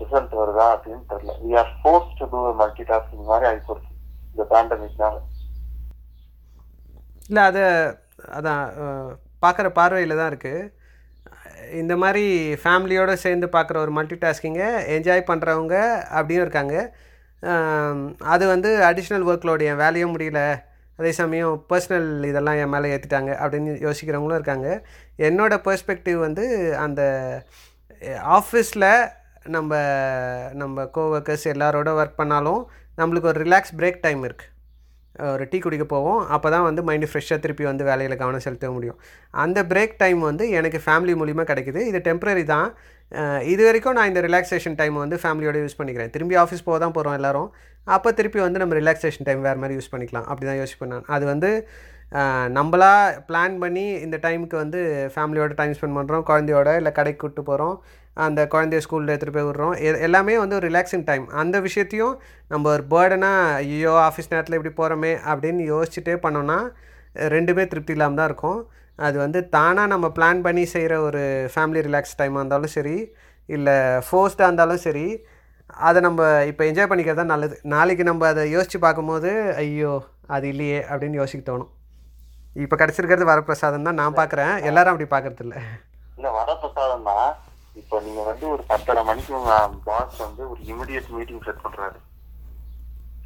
ரிசல்ட் வருதா அப்படின்னு தெரியல. We are force to do multi tasking மாதிரி ஆகி போச்சு இந்த பேண்டமிக்னால இல்லை அதை அதான் பார்க்குற பார்வையில் தான் இருக்குது இந்த மாதிரி ஃபேமிலியோடு சேர்ந்து பார்க்குற ஒரு மல்டி டாஸ்கிங்கை என்ஜாய் பண்ணுறவங்க அப்படியும் இருக்காங்க அது வந்து அடிஷ்னல் ஒர்க்லோடு என் வேலையும் முடியல. அதே சமயம் பர்சனல் இதெல்லாம் என் மேலே ஏற்றிட்டாங்க அப்படின்னு யோசிக்கிறவங்களும் இருக்காங்க. என்னோடய பெர்ஸ்பெக்டிவ் வந்து அந்த ஆஃபீஸில் நம்ம நம்ம கோவர்க்கர்ஸ் எல்லாரோட ஒர்க் பண்ணாலும் நம்மளுக்கு ஒரு ரிலாக்ஸ் பிரேக் டைம் இருக்குது ஒரு டீ குடிக்க போவோம். அப்போ தான் வந்து மைண்டு ஃப்ரெஷ்ஷாக திருப்பி வந்து வேலையில் கவனம் செலுத்த முடியும். அந்த பிரேக் டைம் வந்து எனக்கு ஃபேமிலி மூலிமா கிடைக்குது. இது டெம்ப்ரரி தான். இது வரைக்கும் நான் இந்த ரிலாக்ஸேஷன் டைம் வந்து ஃபேமிலியோட யூஸ் பண்ணிக்கிறேன். திரும்பி ஆஃபீஸ் போக தான் போகிறோம் எல்லாரும். அப்போ திருப்பி வந்து நம்ம ரிலாக்ஸேஷன் டைம் வேறு மாதிரி யூஸ் பண்ணிக்கலாம். அப்படி தான் யோசிப்பேன் நான். அது வந்து நம்மளா பிளான் பண்ணி இந்த டைமுக்கு வந்து ஃபேமிலியோட டைம் ஸ்பெண்ட் பண்ணுறோம் குழந்தையோட இல்லை கடைக்கு கூப்பிட்டு போகிறோம் அந்த குழந்தைய ஸ்கூலில் எடுத்துகிட்டு போய் விட்றோம். எ- எல்லாமே வந்து ஒரு ரிலாக்ஸிங் டைம் அந்த விஷயத்தையும் நம்ம ஒரு பேர்டனாக ஐயோ ஆஃபீஸ் நேரத்தில் இப்படி போகிறோமே அப்படின்னு யோசிச்சுட்டே பண்ணோன்னா ரெண்டுமே திருப்தி இல்லாமல் தான் இருக்கும். அது வந்து தானாக நம்ம பிளான் பண்ணி செய்கிற ஒரு ஃபேமிலி ரிலாக்ஸ் டைமாக இருந்தாலும் சரி இல்லை ஃபோர்ஸ்டாக இருந்தாலும் சரி அதை நம்ம இப்போ என்ஜாய் பண்ணிக்கிறது தான் நல்லது. நாளைக்கு நம்ம அதை யோசித்து பார்க்கும்போது ஐயோ அது இல்லையே அப்படின்னு யோசிக்க தோணும். இப்போ கிடச்சிருக்கிறது வரப்பிரசாதம் தான். நான் பார்க்குறேன் எல்லாரும் அப்படி பார்க்கறது இல்லை இல்ல வரப்பிரசாதம் தான். இப்போ நீங்க வந்து ஒரு பத்தரை மணிக்கு உங்கள் பாஸ் வந்து ஒரு இமிடியட் மீட்டிங் செட் பண்றாரு.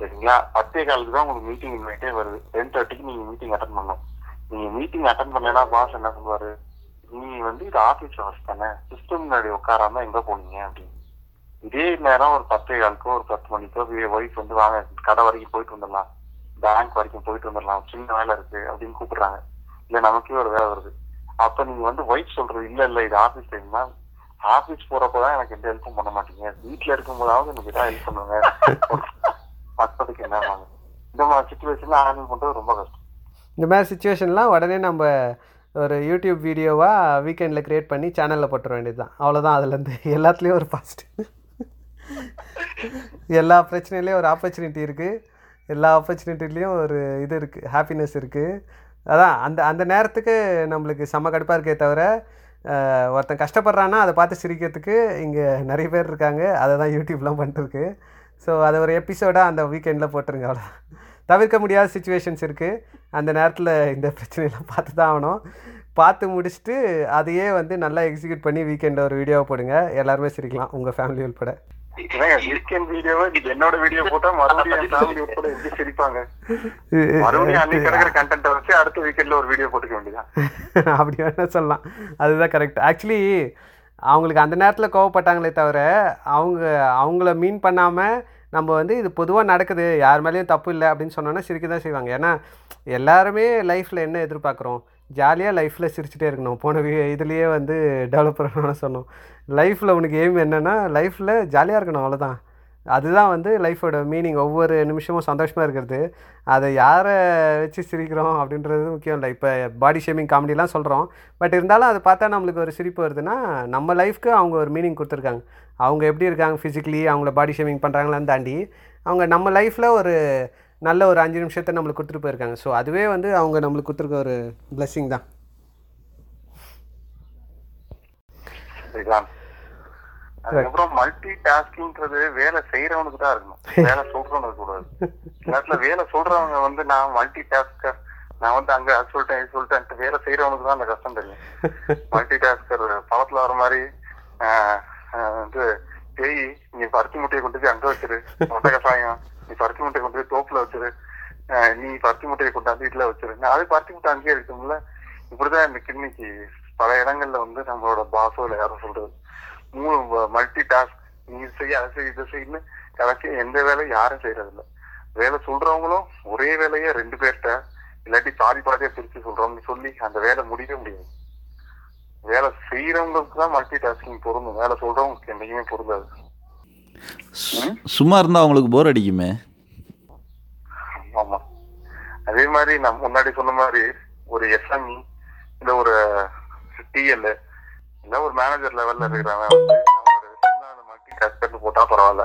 சரிங்களா? பத்தே காலுக்கு தான் உங்களுக்கு மீட்டிங் இன்வைட்டே வருது. டென் தேர்ட்டிக்கு நீங்க மீட்டிங் அட்டன் பண்ணணும். நீங்க மீட்டிங் அட்டன் பண்ணலைன்னா பாஸ் என்ன சொல்லுவாரு? நீ வந்து இது ஆபீஸ் ஹவர்ஸ் தானே. சிஸ்டம் முன்னாடி உட்காராம எங்க போனீங்க அப்படின்னு. இதே நேரம் ஒரு பத்தே காலுக்கோ ஒரு பத்து மணிக்கோ ஒய்ஃப் வந்து வாங்க கடை வரைக்கும் போயிட்டு வந்துடலாம். பேங்க் வரைக்கும் போயிட்டு வந்துடலாம் சின்ன வேலை இருக்கு அப்படின்னு கூப்பிடுறாங்க. இல்ல நமக்கே ஒரு வேலை வருது. அப்ப நீங்க வந்து ஒய்ஃப் சொல்றது இல்ல இல்ல இது ஆபீஸ் டைம் தான் ஆபீஸ் போறப்பதான் எனக்கு எந்த ஹெல்ப்பும் பண்ண மாட்டீங்க. வீட்டுல இருக்கும்போதாவது எனக்கு ஏதாவது ஹெல்ப் பண்ணுங்க. [laughs] மத்ததுக்கு என்ன இந்த மாதிரி சுச்சுவேஷன்ல ஹேண்டில் பண்றது ரொம்ப கஷ்டம். இந்த மாதிரி சுச்சுவேஷன்லாம் உடனே நம்ம ஒரு யூடியூப் வீடியோவாக வீக்கெண்டில் க்ரியேட் பண்ணி சேனலில் போட்டுற வேண்டியது தான் அவ்வளோதான் அதுலேருந்து [laughs] எல்லாத்துலேயும் ஒரு பாசிட்டிவ் [laughs] எல்லா பிரச்சனையிலையும் ஒரு ஆப்பர்ச்சுனிட்டி இருக்குது எல்லா ஆப்பர்ச்சுனிட்டிலையும் ஒரு இது இருக்குது ஹாப்பினஸ் இருக்குது அதான் அந்த அந்த நேரத்துக்கு நம்மளுக்கு செம்ம கடுப்பாக இருக்கே தவிர ஒருத்தன் கஷ்டப்படுறான்னா அதை பார்த்து சிரிக்கிறதுக்கு இங்கே நிறைய பேர் இருக்காங்க. அதை தான் யூடியூப்லாம் பண்ணிட்டுருக்கு. ஸோ அதை ஒரு எபிசோடாக அந்த வீக்கெண்டில் போட்டுருங்க அவ்வளோ தவிர்க்க முடியாத சுச்சுவேஷன்ஸ் இருக்குது அந்த நேரத்தில் இந்த பிரச்சனையெல்லாம் பார்த்து தான் ஆகணும். பார்த்து முடிச்சுட்டு அதையே வந்து நல்லா எக்ஸிக்யூட் பண்ணி வீக்கெண்டில் ஒரு வீடியோவை போடுங்க. எல்லாருமே சிரிக்கலாம். உங்கள் ஃபேமிலி உள்பட என்னோட வீடியோ போட்டா மறுபடியும் என் எப்படி சிரிப்பாங்க? மறுபடியும் அன்னைக்கு கிடக்கிற கண்டென்ட்டை வச்சு அடுத்த வீக்கெண்ட்ல ஒரு வீடியோ போட்டுக்க வேண்டியதான் [laughs] அப்படி வேணா சொல்லலாம். அதுதான் கரெக்ட் ஆக்சுவலி அவங்களுக்கு அந்த நேரத்தில் கோவப்பட்டாங்களே தவிர அவங்க அவங்கள மீன் பண்ணாமல் நம்ம வந்து இது பொதுவாக நடக்குது யார் மேலேயும் தப்பு இல்லை அப்படின்னு சொன்னோன்னா சிரிக்க தான் செய்வாங்க. ஏன்னா எல்லாருமே லைஃப்பில் என்ன எதிர்பார்க்குறோம்? ஜாலியாக லைஃப்பில் சிரிச்சுட்டே இருக்கணும். போன வீ இதுலேயே வந்து டெவலப் பண்ணணும்னு சொன்னோம். லைஃப்பில் உனக்கு எய்ம் என்னென்னா லைஃப்பில் ஜாலியாக இருக்கணும் அவ்வளோதான் அதுதான் வந்து லைஃபோட மீனிங் ஒவ்வொரு நிமிஷமும் சந்தோஷமாக இருக்கிறது. அதை யாரை வச்சு சிரிக்கிறோம் அப்படின்றது முக்கியம் இல்லை. இப்போ பாடி ஷேமிங் காமெடிலாம் சொல்கிறோம் பட் இருந்தாலும் அதை பார்த்தா நம்மளுக்கு ஒரு சிரிப்பு வருதுன்னா நம்ம லைஃப்க்கு அவங்க ஒரு மீனிங் கொடுத்துருக்காங்க. அவங்க எப்படி இருக்காங்க ஃபிசிக்கலி அவங்கள பாடி ஷேமிங் பண்ணுறாங்களான்னு தாண்டி அவங்க நம்ம லைஃப்பில் ஒரு நல்ல ஒரு அஞ்சு நிமிஷத்தை நம்மளுக்கு கொடுத்துட்டு போயிருக்காங்க. ஸோ அதுவே வந்து அவங்க நம்மளுக்கு கொடுத்துருக்க ஒரு பிளெஸ்ஸிங் தான். சரிங்களா? அதுக்கப்புறம் மல்டி டாஸ்கிங்ன்றது வேலை செய்யறவனுக்கு தான் இருக்கணும். வேலை சொல்றவனுக்கு கூடாது. நேரத்துல வேலை சொல்றவங்க வந்து நான் மல்டி டாஸ்கர் நான் வந்து அங்க அது சொல்லிட்டேன் இது சொல்லிட்டேன் வேலை செய்யறவனுக்கு தான் அந்த கஷ்டம் தெரியும். மல்டி டாஸ்கர் படத்துல வர மாதிரி ஆஹ், ஆஹ், வந்து பேய் நீ பருத்தி முட்டையை கொண்டு போய் அங்க வச்சிரு. மொட்டை கசாயம் நீ பருத்தி முட்டையை கொண்டு போய் தோப்புல வச்சிரு. நீ பருத்தி முட்டையை கொண்டாந்து வீட்டுல வச்சிரு. நான் அது பருத்தி முட்டை அங்கேயே இருக்கும்ல. இப்படிதான் இந்த கிண்ணிக்கு பல இடங்கள்ல வந்து நம்மளோட பாசோ இல்ல யாரும் சொல்றது. மூணு மல்டி டாஸ்க் நீ செய்ய அதை செய்ய இதை செய்யு கடைசியா எந்த வேலையும் யாரும் செய்யறது இல்ல வேலை சொல்றவங்களும் ஒரே வேலையை ரெண்டு பேர்கிட்ட இல்லாட்டி பாதி பாதியா பிரிச்சு சொல்றோம்னு சொல்லி அந்த வேலை முடியவே முடியாது. வேலை செய்யறவங்களுக்கு தான் மல்டி டாஸ்கிங் பொருந்தும். வேலை சொல்றவங்களுக்கு என்னைக்குமே பொருந்தாது. சும்மா இருந்தால் அவங்களுக்கு போர் அடிக்குமே? ஆமா. அதே மாதிரி நான் முன்னாடி சொன்ன மாதிரி ஒரு எஸ்எம்இ இல்ல ஒரு டிஎல் இல்லை ஒரு மேனேஜர் லெவல்ல இருக்கிறவன் வந்து அவனோட மல்டி டாஸ்கர்னு போட்டா பரவாயில்ல.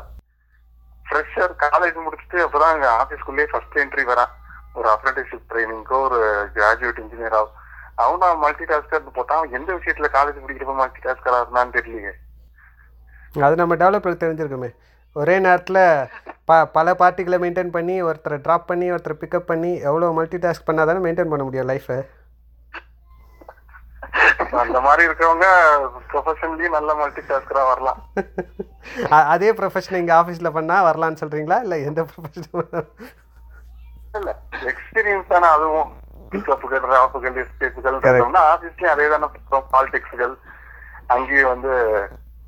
ஃப்ரெஷர் காலேஜ் முடிச்சுட்டு அப்பதான் அங்கே ஆஃபீஸ்க்குள்ளேயே ஃபர்ஸ்ட் என்ட்ரி வரான். ஒரு அப்ரண்டிஸ்ஷிப் ட்ரைனிங்கோ ஒரு கிராஜுவேட் இன்ஜினியரா அவனா மல்டி டாஸ்கர்னு போட்டான் அவன் எந்த விஷயத்துல காலேஜ் முடிக்கிறப்ப மல்டி டாஸ்கரா இருந்தான்னு தெரியலையே. அது நம்ம டெவலப்பர் தெரிஞ்சிருக்குமே. ஒரே நேரத்தில் ப பல பார்ட்டிகளை மெயின்டைன் பண்ணி ஒருத்தரை ட்ராப் பண்ணி ஒருத்தரை பிக்கப் பண்ணி எவ்வளோ மல்டி டாஸ்க் பண்ணால் தானே மெயின்டைன் பண்ண முடியும் லைஃப்பை அந்த மாதிரி இருக்கிறவங்க ப்ரொஃபஷனலி நல்ல மல்டி டாஸ்கரா வரலாம் அதே ப்ரொஃபஷன் இங்கே ஆஃபீஸில் பண்ணால் வரலான்னு சொல்கிறீங்களா இல்லை எந்த ப்ரொஃபஷன் இல்ல எக்ஸ்பீரியன்ஸ் தானே அதுவும். பிக்கப்புகள் ராப்புகள் எஸ்கேப்புகள் ஆஃபீஸ்லயும் அதே தானே பாலிடிக்ஸ்கள் அங்கேயும் வந்து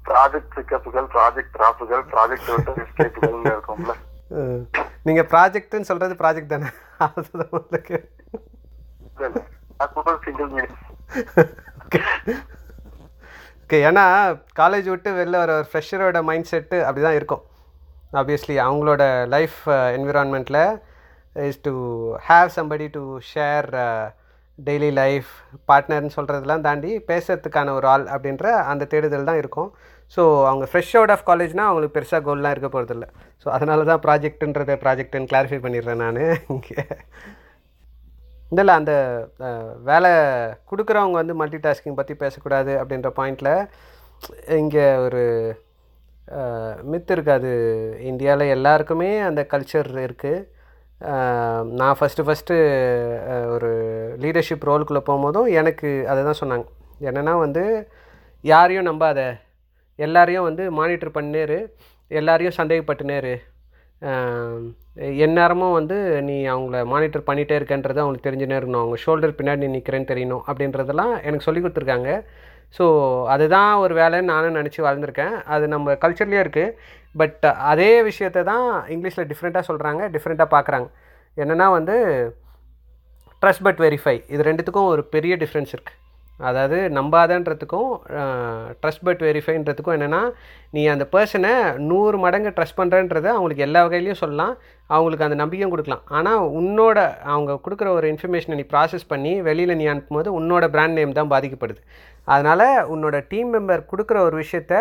ப்ராஜெக்ட் பிக்கப்புகள் ப்ராஜெக்ட் ராப்புகள் ப்ராஜெக்ட் விட்டு எஸ்கேப்புகள் இருக்கும்ல. நீங்க ப்ராஜெக்ட்னு சொல்றது ப்ராஜெக்ட் தானே? அதுதான் உங்களுக்கு. சிங்கிள் மீனிங் ஓகே ஏன்னா காலேஜ் விட்டு வெளில வர ஒரு ஃப்ரெஷரோட மைண்ட் செட்டு அப்படி தான் இருக்கும் ஆப்வியஸ்லி அவங்களோட life என்விரான்மெண்ட்டில் is to have somebody to share daily life பார்ட்னர்னு சொல்கிறதெல்லாம் தாண்டி பேசுறதுக்கான ஒரு ஆள் அப்படின்ற அந்த தேடுதல் தான் இருக்கும். ஸோ அவங்க ஃப்ரெஷ் அவுட் ஆஃப் காலேஜ்னால் அவங்களுக்கு பெருசாக கோல்லாம் இருக்க போகிறதில்ல ஸோ அதனால தான் ப்ராஜெக்ட்டுன்றதை ப்ராஜெக்ட்டுன்னு கிளாரிஃபை பண்ணிடுறேன் நான். இங்கே. இல்லை அந்த வேலை கொடுக்குறவங்க வந்து மல்டி டாஸ்கிங் பற்றி பேசக்கூடாது அப்படின்ற பாயிண்டில் இங்கே ஒரு மித்து இருக்காது இந்தியாவில் எல்லாருக்குமே அந்த கல்ச்சர் இருக்குது நான் ஃபஸ்ட்டு ஃபஸ்ட்டு ஒரு லீடர்ஷிப் ரோலுக்குள்ளே போகும்போதும் எனக்கு அதை தான் சொன்னாங்க. என்னென்னா வந்து யாரையும் நம்பாத எல்லாரையும் வந்து மானிட்டர் பண்ணினேரு எல்லாரையும் சந்தேகப்பட்டுனேரு எந்நேரமும் வந்து நீ அவங்கள மானிட்டர் பண்ணிகிட்டே இருக்கன்றது அவங்களுக்கு தெரிஞ்சுனே இருக்கணும். அவங்க ஷோல்டர் பின்னாடி நீ நிற்கிறேன்னு தெரியணும் அப்படின்றதெல்லாம் எனக்கு சொல்லி கொடுத்துருக்காங்க. ஸோ அதுதான் ஒரு வேலைன்னு நானும் நினச்சி வாழ்ந்திருக்கேன். அது நம்ம கல்ச்சர்லேயே இருக்குது பட் அதே விஷயத்தை தான் இங்கிலீஷில் டிஃப்ரெண்ட்டாக சொல்கிறாங்க டிஃப்ரெண்ட்டாக பார்க்குறாங்க என்னென்னா வந்து ட்ரஸ்ட் பட் வெரிஃபை இது ரெண்டுத்துக்கும் ஒரு பெரிய டிஃப்ரென்ஸ் இருக்குது அதாவது நம்பாதன்றதுக்கும் ட்ரஸ்ட் பட் வெரிஃபைன்றதுக்கும் என்னென்னா நீ அந்த பர்சனை நூறு மடங்கு ட்ரஸ்ட் பண்ணுறன்றத அவங்களுக்கு எல்லா வகையிலையும் சொல்லலாம். அவங்களுக்கு அந்த நம்பிக்கையும் கொடுக்கலாம். ஆனால் உன்னோட அவங்க கொடுக்குற ஒரு இன்ஃபர்மேஷனை நீ ப்ராசஸ் பண்ணி வெளியில் நீ அனுப்பும்போது உன்னோட பிராண்ட் நேம் தான் பாதிக்கப்படுது. அதனால் உன்னோட டீம் மெம்பர் கொடுக்குற ஒரு விஷயத்த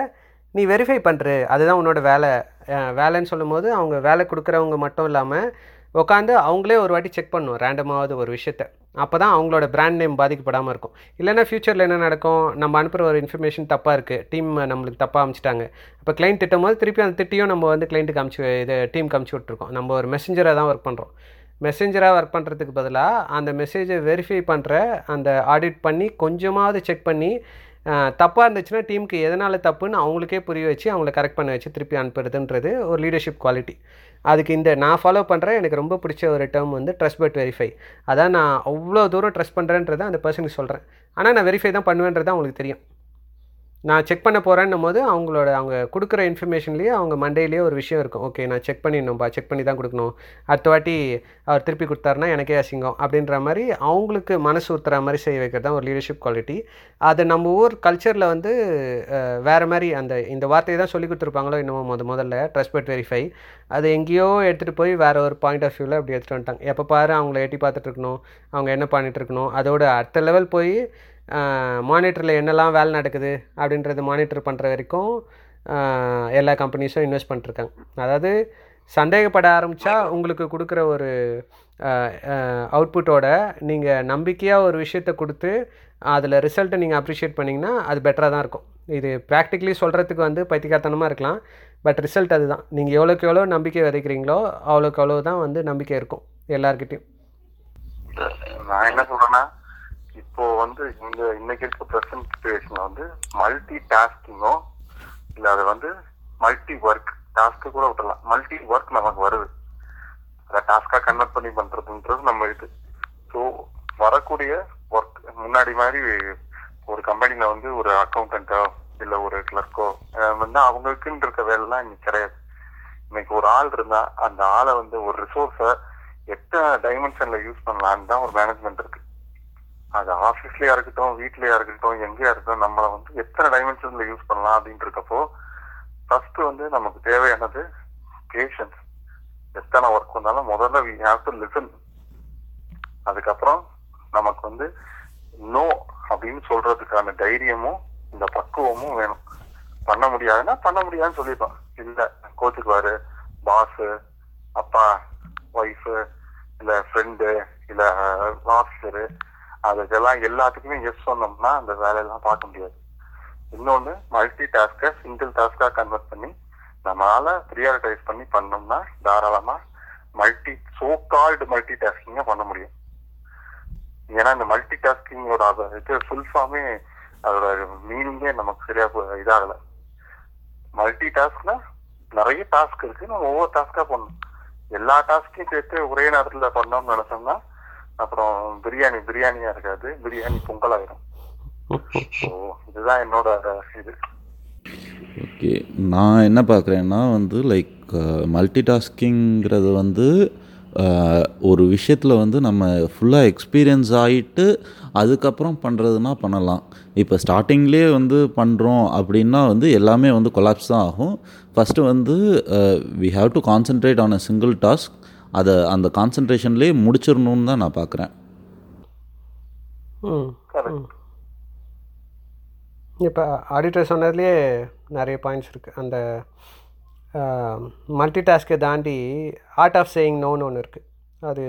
நீ வெரிஃபை பண்ணுற அதுதான் உன்னோட வேலை. வேலைன்னு வேலைன்னு சொல்லும்போது அவங்க வேலை கொடுக்குறவங்க மட்டும் இல்லாமல் உட்காந்து அவங்களே ஒரு வாட்டி செக் பண்ணும் ரேண்டமாவது ஒரு விஷயத்த. அப்போ தான் அவங்களோட பிராண்ட் நேம் பாதிக்கப்படாமல் இருக்கும். இல்லைன்னா ஃப்யூச்சரில் என்ன நடக்கும்? நம்ம அனுப்புகிற ஒரு இன்ஃபர்மேஷன் தப்பாக இருக்குது டீம் நம்மளுக்கு தப்பாக அனுப்பிச்சிட்டாங்க இப்போ கிளைண்ட் திட்டும் போது திருப்பி அந்த திட்டியும் நம்ம வந்து கிளைண்ட்டுக்கு அமுச்சு இது டீம் அமுச்சு விட்ருக்கோம் நம்ம ஒரு மெசஞ்சராக தான் ஒர்க் பண்ணுறோம் மெசேஞ்சராக ஒர்க் பண்ணுறதுக்கு பதிலாக அந்த மெசேஜை வெரிஃபை பண்ணுற அந்த ஆடிட் பண்ணி கொஞ்சமாவது செக் பண்ணி தப்பாக இருந்துச்சுன்னா டீமுக்கு எதனால் தப்புன்னு அவங்களுக்கே புரிய வச்சு அவங்கள கரெக்ட் பண்ண வச்சு திருப்பி அனுப்புறதுன்றது ஒரு லீடர்ஷிப் குவாலிட்டி அதுக்கு இந்த நான் ஃபாலோ பண்ணுற எனக்கு ரொம்ப பிடிச்ச ஒரு டேர்ம் வந்து ட்ரஸ்ட் பட் வெரிஃபை அதான் நான் அவ்வளோ தூரம் ட்ரஸ்ட் பண்ணுறேன்றதை அந்த பர்சனுக்கு சொல்கிறேன் ஆனால் நான் வெரிஃபை தான் பண்ணுவேன்றது உங்களுக்கு தெரியும். நான் செக் பண்ண போகிறேன்னும் போது அவங்களோட அவங்க கொடுக்குற இன்ஃபர்மேஷன்லேயே அவங்க மண்டேலேயே ஒரு விஷயம் இருக்கும். ஓகே நான் செக் பண்ணிடணும்பா செக் பண்ணி தான் கொடுக்கணும். அடுத்த வாட்டி அவர் திருப்பி கொடுத்தாருன்னா எனக்கே அசிங்கம். அப்படின்ற மாதிரி அவங்களுக்கு மனசு ஊத்துற மாதிரி செய்ய வைக்கிறது தான் ஒரு லீடர்ஷிப் குவாலிட்டி அது நம்ம ஊர் கல்ச்சரில் வந்து வேறு மாதிரி அந்த இந்த வார்த்தையை தான் சொல்லி கொடுத்துருப்பாங்களோ என்னமோ முத முதல்ல ட்ரஸ்ட் பட் வெரிஃபை அது எங்கேயோ எடுத்துகிட்டு போய் வேறு ஒரு பாயிண்ட் ஆஃப் வியூவில் அப்படி எடுத்துகிட்டு வந்துட்டாங்க. எப்போ பாரு அவங்கள எட்டி பார்த்துட்டு இருக்கணும். அவங்க என்ன பண்ணிகிட்ருக்கணும் இருக்கணும்? அதோட அடுத்த லெவல் போய் மானிட்டரில் என்னெல்லாம் வேலை நடக்குது அப்படின்றது மானிட்டர் பண்ணுற வரைக்கும் எல்லா கம்பெனிஸும் இன்வெஸ்ட் பண்ணிட்டுருக்காங்க. அதாவது சந்தேகப்பட ஆரம்பித்தா உங்களுக்கு கொடுக்குற ஒரு அவுட்புட்டோட நீங்கள் நம்பிக்கையாக ஒரு விஷயத்தை கொடுத்து அதில் ரிசல்ட்டை நீங்கள் அப்ரிஷியேட் பண்ணிங்கன்னா அது பெட்டராக தான் இருக்கும். இது ப்ராக்டிக்கலி சொல்கிறதுக்கு வந்து பைத்தியக்காரத்தனமாக இருக்கலாம் பட் ரிசல்ட் அதுதான். நீங்கள் எவ்வளோக்கு எவ்வளோ நம்பிக்கை விதைக்கிறீங்களோ அவ்வளோக்கு அவ்வளோ தான் வந்து நம்பிக்கை இருக்கும் எல்லாருக்கிட்டையும் நான் என்ன சொல்கிறேன்னா இப்போ வந்து இந்த இன்னைக்கு இருக்க ப்ரெசன்ட் சுச்சுவேஷன்ல வந்து மல்டி டாஸ்கிங்கோ இல்ல அது வந்து மல்டி ஒர்க் டாஸ்க்கு கூட விட்டுலாம் மல்டி ஒர்க் நமக்கு வருது. அதை டாஸ்கா கன்வெர்ட் பண்ணி பண்றதுன்றது நம்ம இது. ஸோ வரக்கூடிய ஒர்க் முன்னாடி மாதிரி ஒரு கம்பெனில வந்து ஒரு அக்கௌண்டண்ட்டோ இல்ல ஒரு கிளர்க்கோ வந்து அவங்களுக்குன்னு இருக்க வேலைலாம் இன்னைக்கு கிடையாது. இன்னைக்கு ஒரு ஆள் இருந்தா அந்த ஆளை வந்து ஒரு ரிசோர்ஸை எத்தனை டைமென்ஷன்ல யூஸ் பண்ணலான்னு தான் ஒரு மேனேஜ்மெண்ட் இருக்கு. அது ஆஃபீஸ்லயா இருக்கட்டும் வீட்லயா இருக்கட்டும் எங்கேயா இருக்கட்டும் நம்மளை வந்து எத்தனை டைமென்ஷன்ல யூஸ் பண்ணலாம் அப்படின்னு இருக்கப்போ ஃபர்ஸ்ட் வந்து நமக்கு தேவையானது பேஷன்ஸ் எத்தனை ஒர்க் வந்தாலும் முதல்ல வி ஹாவ் டு லிசன் அதுக்கப்புறம் நமக்கு வந்து நோ அப்படின்னு சொல்றதுக்கான தைரியமும் இந்த பக்குவமும் வேணும். பண்ண முடியாதுன்னா பண்ண முடியாதுன்னு சொல்லிடலாம். இல்ல கோச்சுக்குவாரு பாஸ் அப்பா ஒய்ஃபு இல்ல ஃப்ரெண்டு இல்ல ஆஃபீஸரு அதுக்கெல்லாம் எல்லாத்துக்குமே எஸ் சொன்னோம்னா அந்த வேலையெல்லாம் பார்க்க முடியாது. இன்னொன்னு மல்டி டாஸ்கை சிங்கிள் டாஸ்கா கன்வெர்ட் பண்ணி நம்மளால ப்ரியாரிட்டைஸ் பண்ணி பண்ணோம்னா தாராளமா மல்டி சோ கால்டு மல்டி டாஸ்கிங்க பண்ண முடியும். ஏன்னா இந்த மல்டி டாஸ்கிங்கோட இது ஃபுல் ஃபார்மே அதோட மீனிங்கே நமக்கு சரியா இதாகல. மல்டி டாஸ்க்னா நிறைய டாஸ்க் இருக்கு நம்ம ஒவ்வொரு டாஸ்கா பண்ணணும். எல்லா டாஸ்கையும் சேர்த்து ஒரே நேரத்துல பண்ணோம்னு நினைச்சோம்னா அப்புறம் பிரியாணி பிரியாணியா இருக்காது. பிரியாணி பொங்கல் ஆயிரும். [laughs] இதுதான் என்னோட இது. ஓகே. நான் என்ன பார்க்குறேன்னா வந்து லைக் மல்டி டாஸ்கிங்கிறது வந்து ஒரு விஷயத்தில் வந்து நம்ம ஃபுல்லாக எக்ஸ்பீரியன்ஸ் ஆகிட்டு அதுக்கப்புறம் பண்ணுறதுனா பண்ணலாம். இப்போ ஸ்டார்டிங்லேயே வந்து பண்ணுறோம் அப்படின்னா வந்து எல்லாமே வந்து கொலாப்ஸ் தான் ஆகும். ஃபஸ்ட்டு வந்து we have to concentrate on a single task அதை அந்த கான்சன்ட்ரேஷன்லேயே முடிச்சிடணுன்னு தான் நான் பார்க்குறேன் ம் கரெக்ட் இப்போ ஆடிட்டர் சொன்னதுலேயே நிறைய பாயிண்ட்ஸ் இருக்குது அந்த மல்டி டாஸ்க்கை தாண்டி ஆர்ட் ஆஃப் சேயிங் நோன்னு ஒன்று இருக்குது அது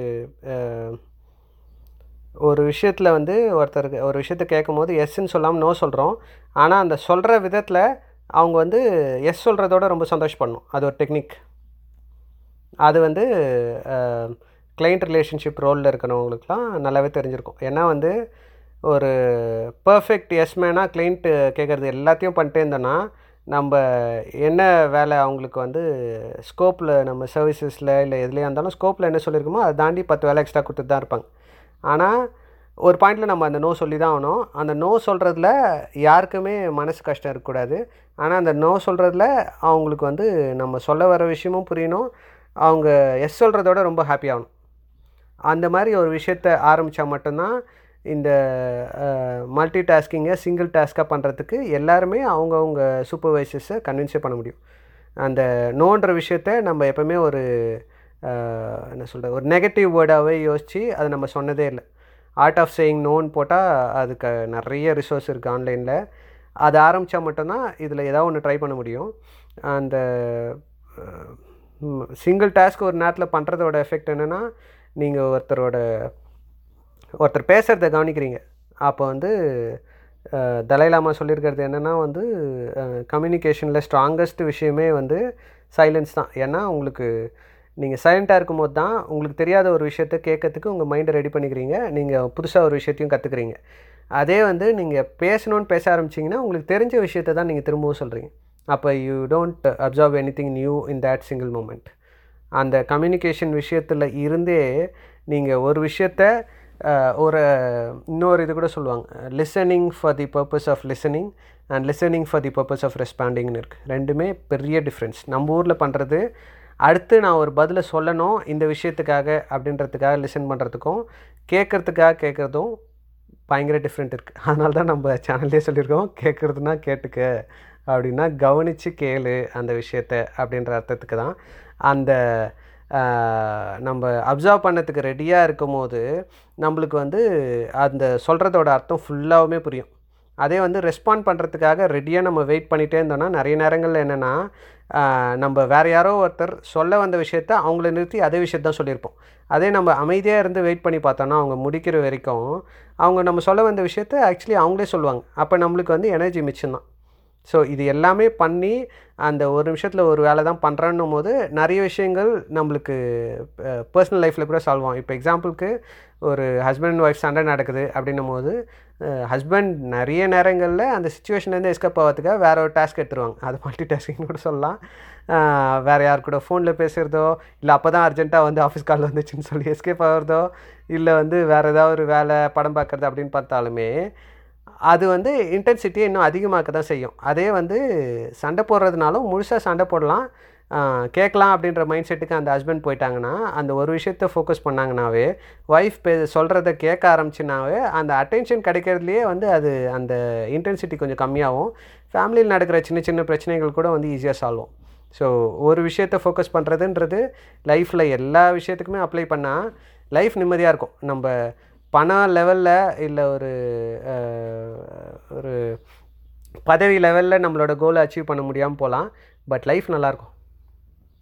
ஒரு விஷயத்தில் வந்து ஒருத்தருக்கு ஒரு விஷயத்த கேட்கும் போது எஸ்ன்னு சொல்லாமல் நோ சொல்கிறோம் ஆனால் அந்த சொல்கிற விதத்தில் அவங்க வந்து எஸ் சொல்கிறதோட ரொம்ப சந்தோஷப்படணும். அது ஒரு டெக்னிக் அது வந்து கிளைண்ட் ரிலேஷன்ஷிப் ரோலில் இருக்கிறவங்களுக்குலாம் நல்லாவே தெரிஞ்சிருக்கும். ஏன்னா வந்து ஒரு பர்ஃபெக்ட் எஸ்மேனாக கிளைண்ட்டு கேட்குறது எல்லாத்தையும் பண்ணிட்டே இருந்தோன்னா நம்ம என்ன வேலை அவங்களுக்கு வந்து ஸ்கோப்பில் நம்ம சர்வீசஸில் இல்லை எதுலேயா இருந்தாலும் ஸ்கோப்பில் என்ன சொல்லியிருக்கோமோ அதை தாண்டி பத்து வேலை எக்ஸ்ட்ரா கொடுத்துட்டு தான் இருப்பாங்க. ஆனால் ஒரு பாயிண்டில் நம்ம அந்த நோ சொல்லி தான் ஆகணும். அந்த நோ சொல்கிறதுல யாருக்குமே மனசு கஷ்டம் இருக்கக்கூடாது. ஆனால் அந்த நோ சொல்கிறதுல அவங்களுக்கு வந்து நம்ம சொல்ல வர விஷயமும் புரியணும். அவங்க எஸ் சொல்கிறதோட ரொம்ப ஹாப்பி ஆகணும். அந்த மாதிரி ஒரு விஷயத்த ஆரம்பித்தா மட்டும்தான் இந்த மல்டி டாஸ்கிங்கை சிங்கிள் டாஸ்க்காக பண்ணுறதுக்கு எல்லாருமே அவங்கவுங்க சூப்பர்வைசர்ஸை கன்வின்ஸே பண்ண முடியும். அந்த நோன்ற விஷயத்த நம்ம எப்போவுமே ஒரு என்ன சொல்கிறது ஒரு நெகட்டிவ் வேர்டாகவே யோசித்து அதை நம்ம சொன்னதே இல்லை. ஆர்ட் ஆஃப் சேயிங் நோன்னு போட்டால் அதுக்கு நிறைய ரிசோர்ஸ் இருக்குது ஆன்லைனில் அது ஆரம்பித்தா மட்டும்தான் இதில் ஏதாவது ஒன்று ட்ரை பண்ண முடியும். அந்த சிங்கிள் டாஸ்க் ஒரு நேரத்தில் பண்ணுறதோட எஃபெக்ட் என்னென்னா நீங்கள் ஒருத்தரோட ஒருத்தர் பேசுகிறத கவனிக்கிறீங்க. அப்போ வந்து தலைலாமா சொல்லியிருக்கிறது என்னென்னா வந்து கம்யூனிகேஷனில் ஸ்ட்ராங்கஸ்ட் விஷயமே வந்து சைலன்ஸ் தான். ஏன்னா உங்களுக்கு நீங்கள் சைலண்ட்டாக இருக்கும்போது தான் உங்களுக்கு தெரியாத ஒரு விஷயத்த கேட்கறதுக்கு உங்கள் மைண்டை ரெடி பண்ணிக்கிறீங்க. நீங்கள் புதுசாக ஒரு விஷயத்தையும் கற்றுக்குறீங்க அதே வந்து நீங்கள் பேசணும்னு பேச ஆரம்பிச்சிங்கன்னா உங்களுக்கு தெரிஞ்ச விஷயத்தை தான் நீங்கள் திரும்பவும் சொல்கிறீங்க அப்போ you don't observe anything new in that single moment அந்த கம்யூனிகேஷன் விஷயத்தில் இருந்தே நீங்கள் ஒரு விஷயத்த ஒரு இன்னொரு இது கூட சொல்லுவாங்க. Listening for the purpose of listening and listening for the purpose of ரெஸ்பாண்டிங்னு இருக்குது ரெண்டுமே பெரிய டிஃப்ரென்ஸ் நம்ம ஊரில் பண்ணுறது அடுத்து நான் ஒரு பதிலை சொல்லணும் இந்த விஷயத்துக்காக அப்படின்றதுக்காக லிசன் பண்ணுறதுக்கும் கேட்குறதுக்காக கேட்குறதும் பயங்கர டிஃப்ரெண்ட் இருக்குது அதனால தான் நம்ம சேனல்லே சொல்லியிருக்கோம். கேட்குறதுனா கேட்டுக்க. அப்படின்னா கவனித்து கேளு அந்த விஷயத்த அப்படின்ற அர்த்தத்துக்கு தான் அந்த நம்ம அப்சர்வ் பண்ணதுக்கு ரெடியாக இருக்கும் போது நம்மளுக்கு வந்து அந்த சொல்கிறதோட அர்த்தம் ஃபுல்லாகவுமே புரியும். அதே வந்து ரெஸ்பாண்ட் பண்ணுறதுக்காக ரெடியாக நம்ம வெயிட் பண்ணிகிட்டே இருந்தோம்னா நிறைய நேரங்களில் என்னென்னா நம்ம வேறு யாரோ ஒருத்தர் சொல்ல வந்த விஷயத்த அவங்கள நிறுத்தி அதே விஷயத்தான் சொல்லியிருப்போம். அதே நம்ம அமைதியாக இருந்து வெயிட் பண்ணி பார்த்தோன்னா அவங்க முடிக்கிற வரைக்கும் அவங்க நம்ம சொல்ல வந்த விஷயத்த ஆக்சுவலி அவங்களே சொல்லுவாங்க. அப்போ நம்மளுக்கு வந்து எனர்ஜி மிச்சம் தான் ஸோ இது எல்லாமே பண்ணி அந்த ஒரு நிமிஷத்தில் ஒரு வேலை தான் பண்ணுறேன்னும் போது நிறைய விஷயங்கள் நம்மளுக்கு பர்சனல் லைஃப்பில் கூட சால்வ் ஆகும். இப்போ எக்ஸாம்பிளுக்கு ஒரு ஹஸ்பண்ட் அண்ட் ஒய்ஃப் சண்டை நடக்குது அப்படின்னும் போது ஹஸ்பண்ட் நிறைய நேரங்களில் அந்த சுச்சுவேஷன்லேருந்து எஸ்கப் ஆகிறதுக்காக வேறு ஒரு டாஸ்க் எடுத்துருவாங்க. அது மல்டி டாஸ்கிங் கூட சொல்லலாம். வேறு யார் கூட ஃபோனில் பேசுகிறதோ இல்லை அப்போ தான் அர்ஜென்ட்டாக வந்து ஆஃபீஸ் கால் வந்துச்சுன்னு சொல்லி எஸ்கேப் ஆகிறதோ இல்லை வந்து வேறு ஏதாவது ஒரு வேலை படம் பார்க்குறது அப்படின்னு பார்த்தாலுமே அது வந்து இன்டென்சிட்டியை இன்னும் அதிகமாக்க தான் செய்யும். அதே வந்து சண்டை போடுறதுனாலும் முழுசாக சண்டை போடலாம். கேட்கலாம் அப்படின்ற மைண்ட் செட்டுக்கு அந்த ஹஸ்பண்ட் போயிட்டாங்கன்னா அந்த ஒரு விஷயத்த ஃபோக்கஸ் பண்ணாங்கனாவே ஒய்ஃப் பே சொல்கிறத கேட்க ஆரம்பிச்சுனாவே அந்த அட்டென்ஷன் கிடைக்கிறதுலையே வந்து அது அந்த இன்டென்சிட்டி கொஞ்சம் கம்மியாகும். ஃபேமிலியில் நடக்கிற சின்ன சின்ன பிரச்சனைகள் கூட வந்து ஈஸியாக சால்வ் ஆகும். ஸோ ஒரு விஷயத்த ஃபோக்கஸ் பண்ணுறதுன்றது லைஃப்பில் எல்லா விஷயத்துக்குமே அப்ளை பண்ணால் லைஃப் நிம்மதியாக இருக்கும். நம்ம பணம் லெவலில் இல்லை ஒரு ஒரு பதவி லெவலில் நம்மளோட கோலை அச்சீவ் பண்ண முடியாமல் போகலாம் பட் லைஃப் நல்லாயிருக்கும்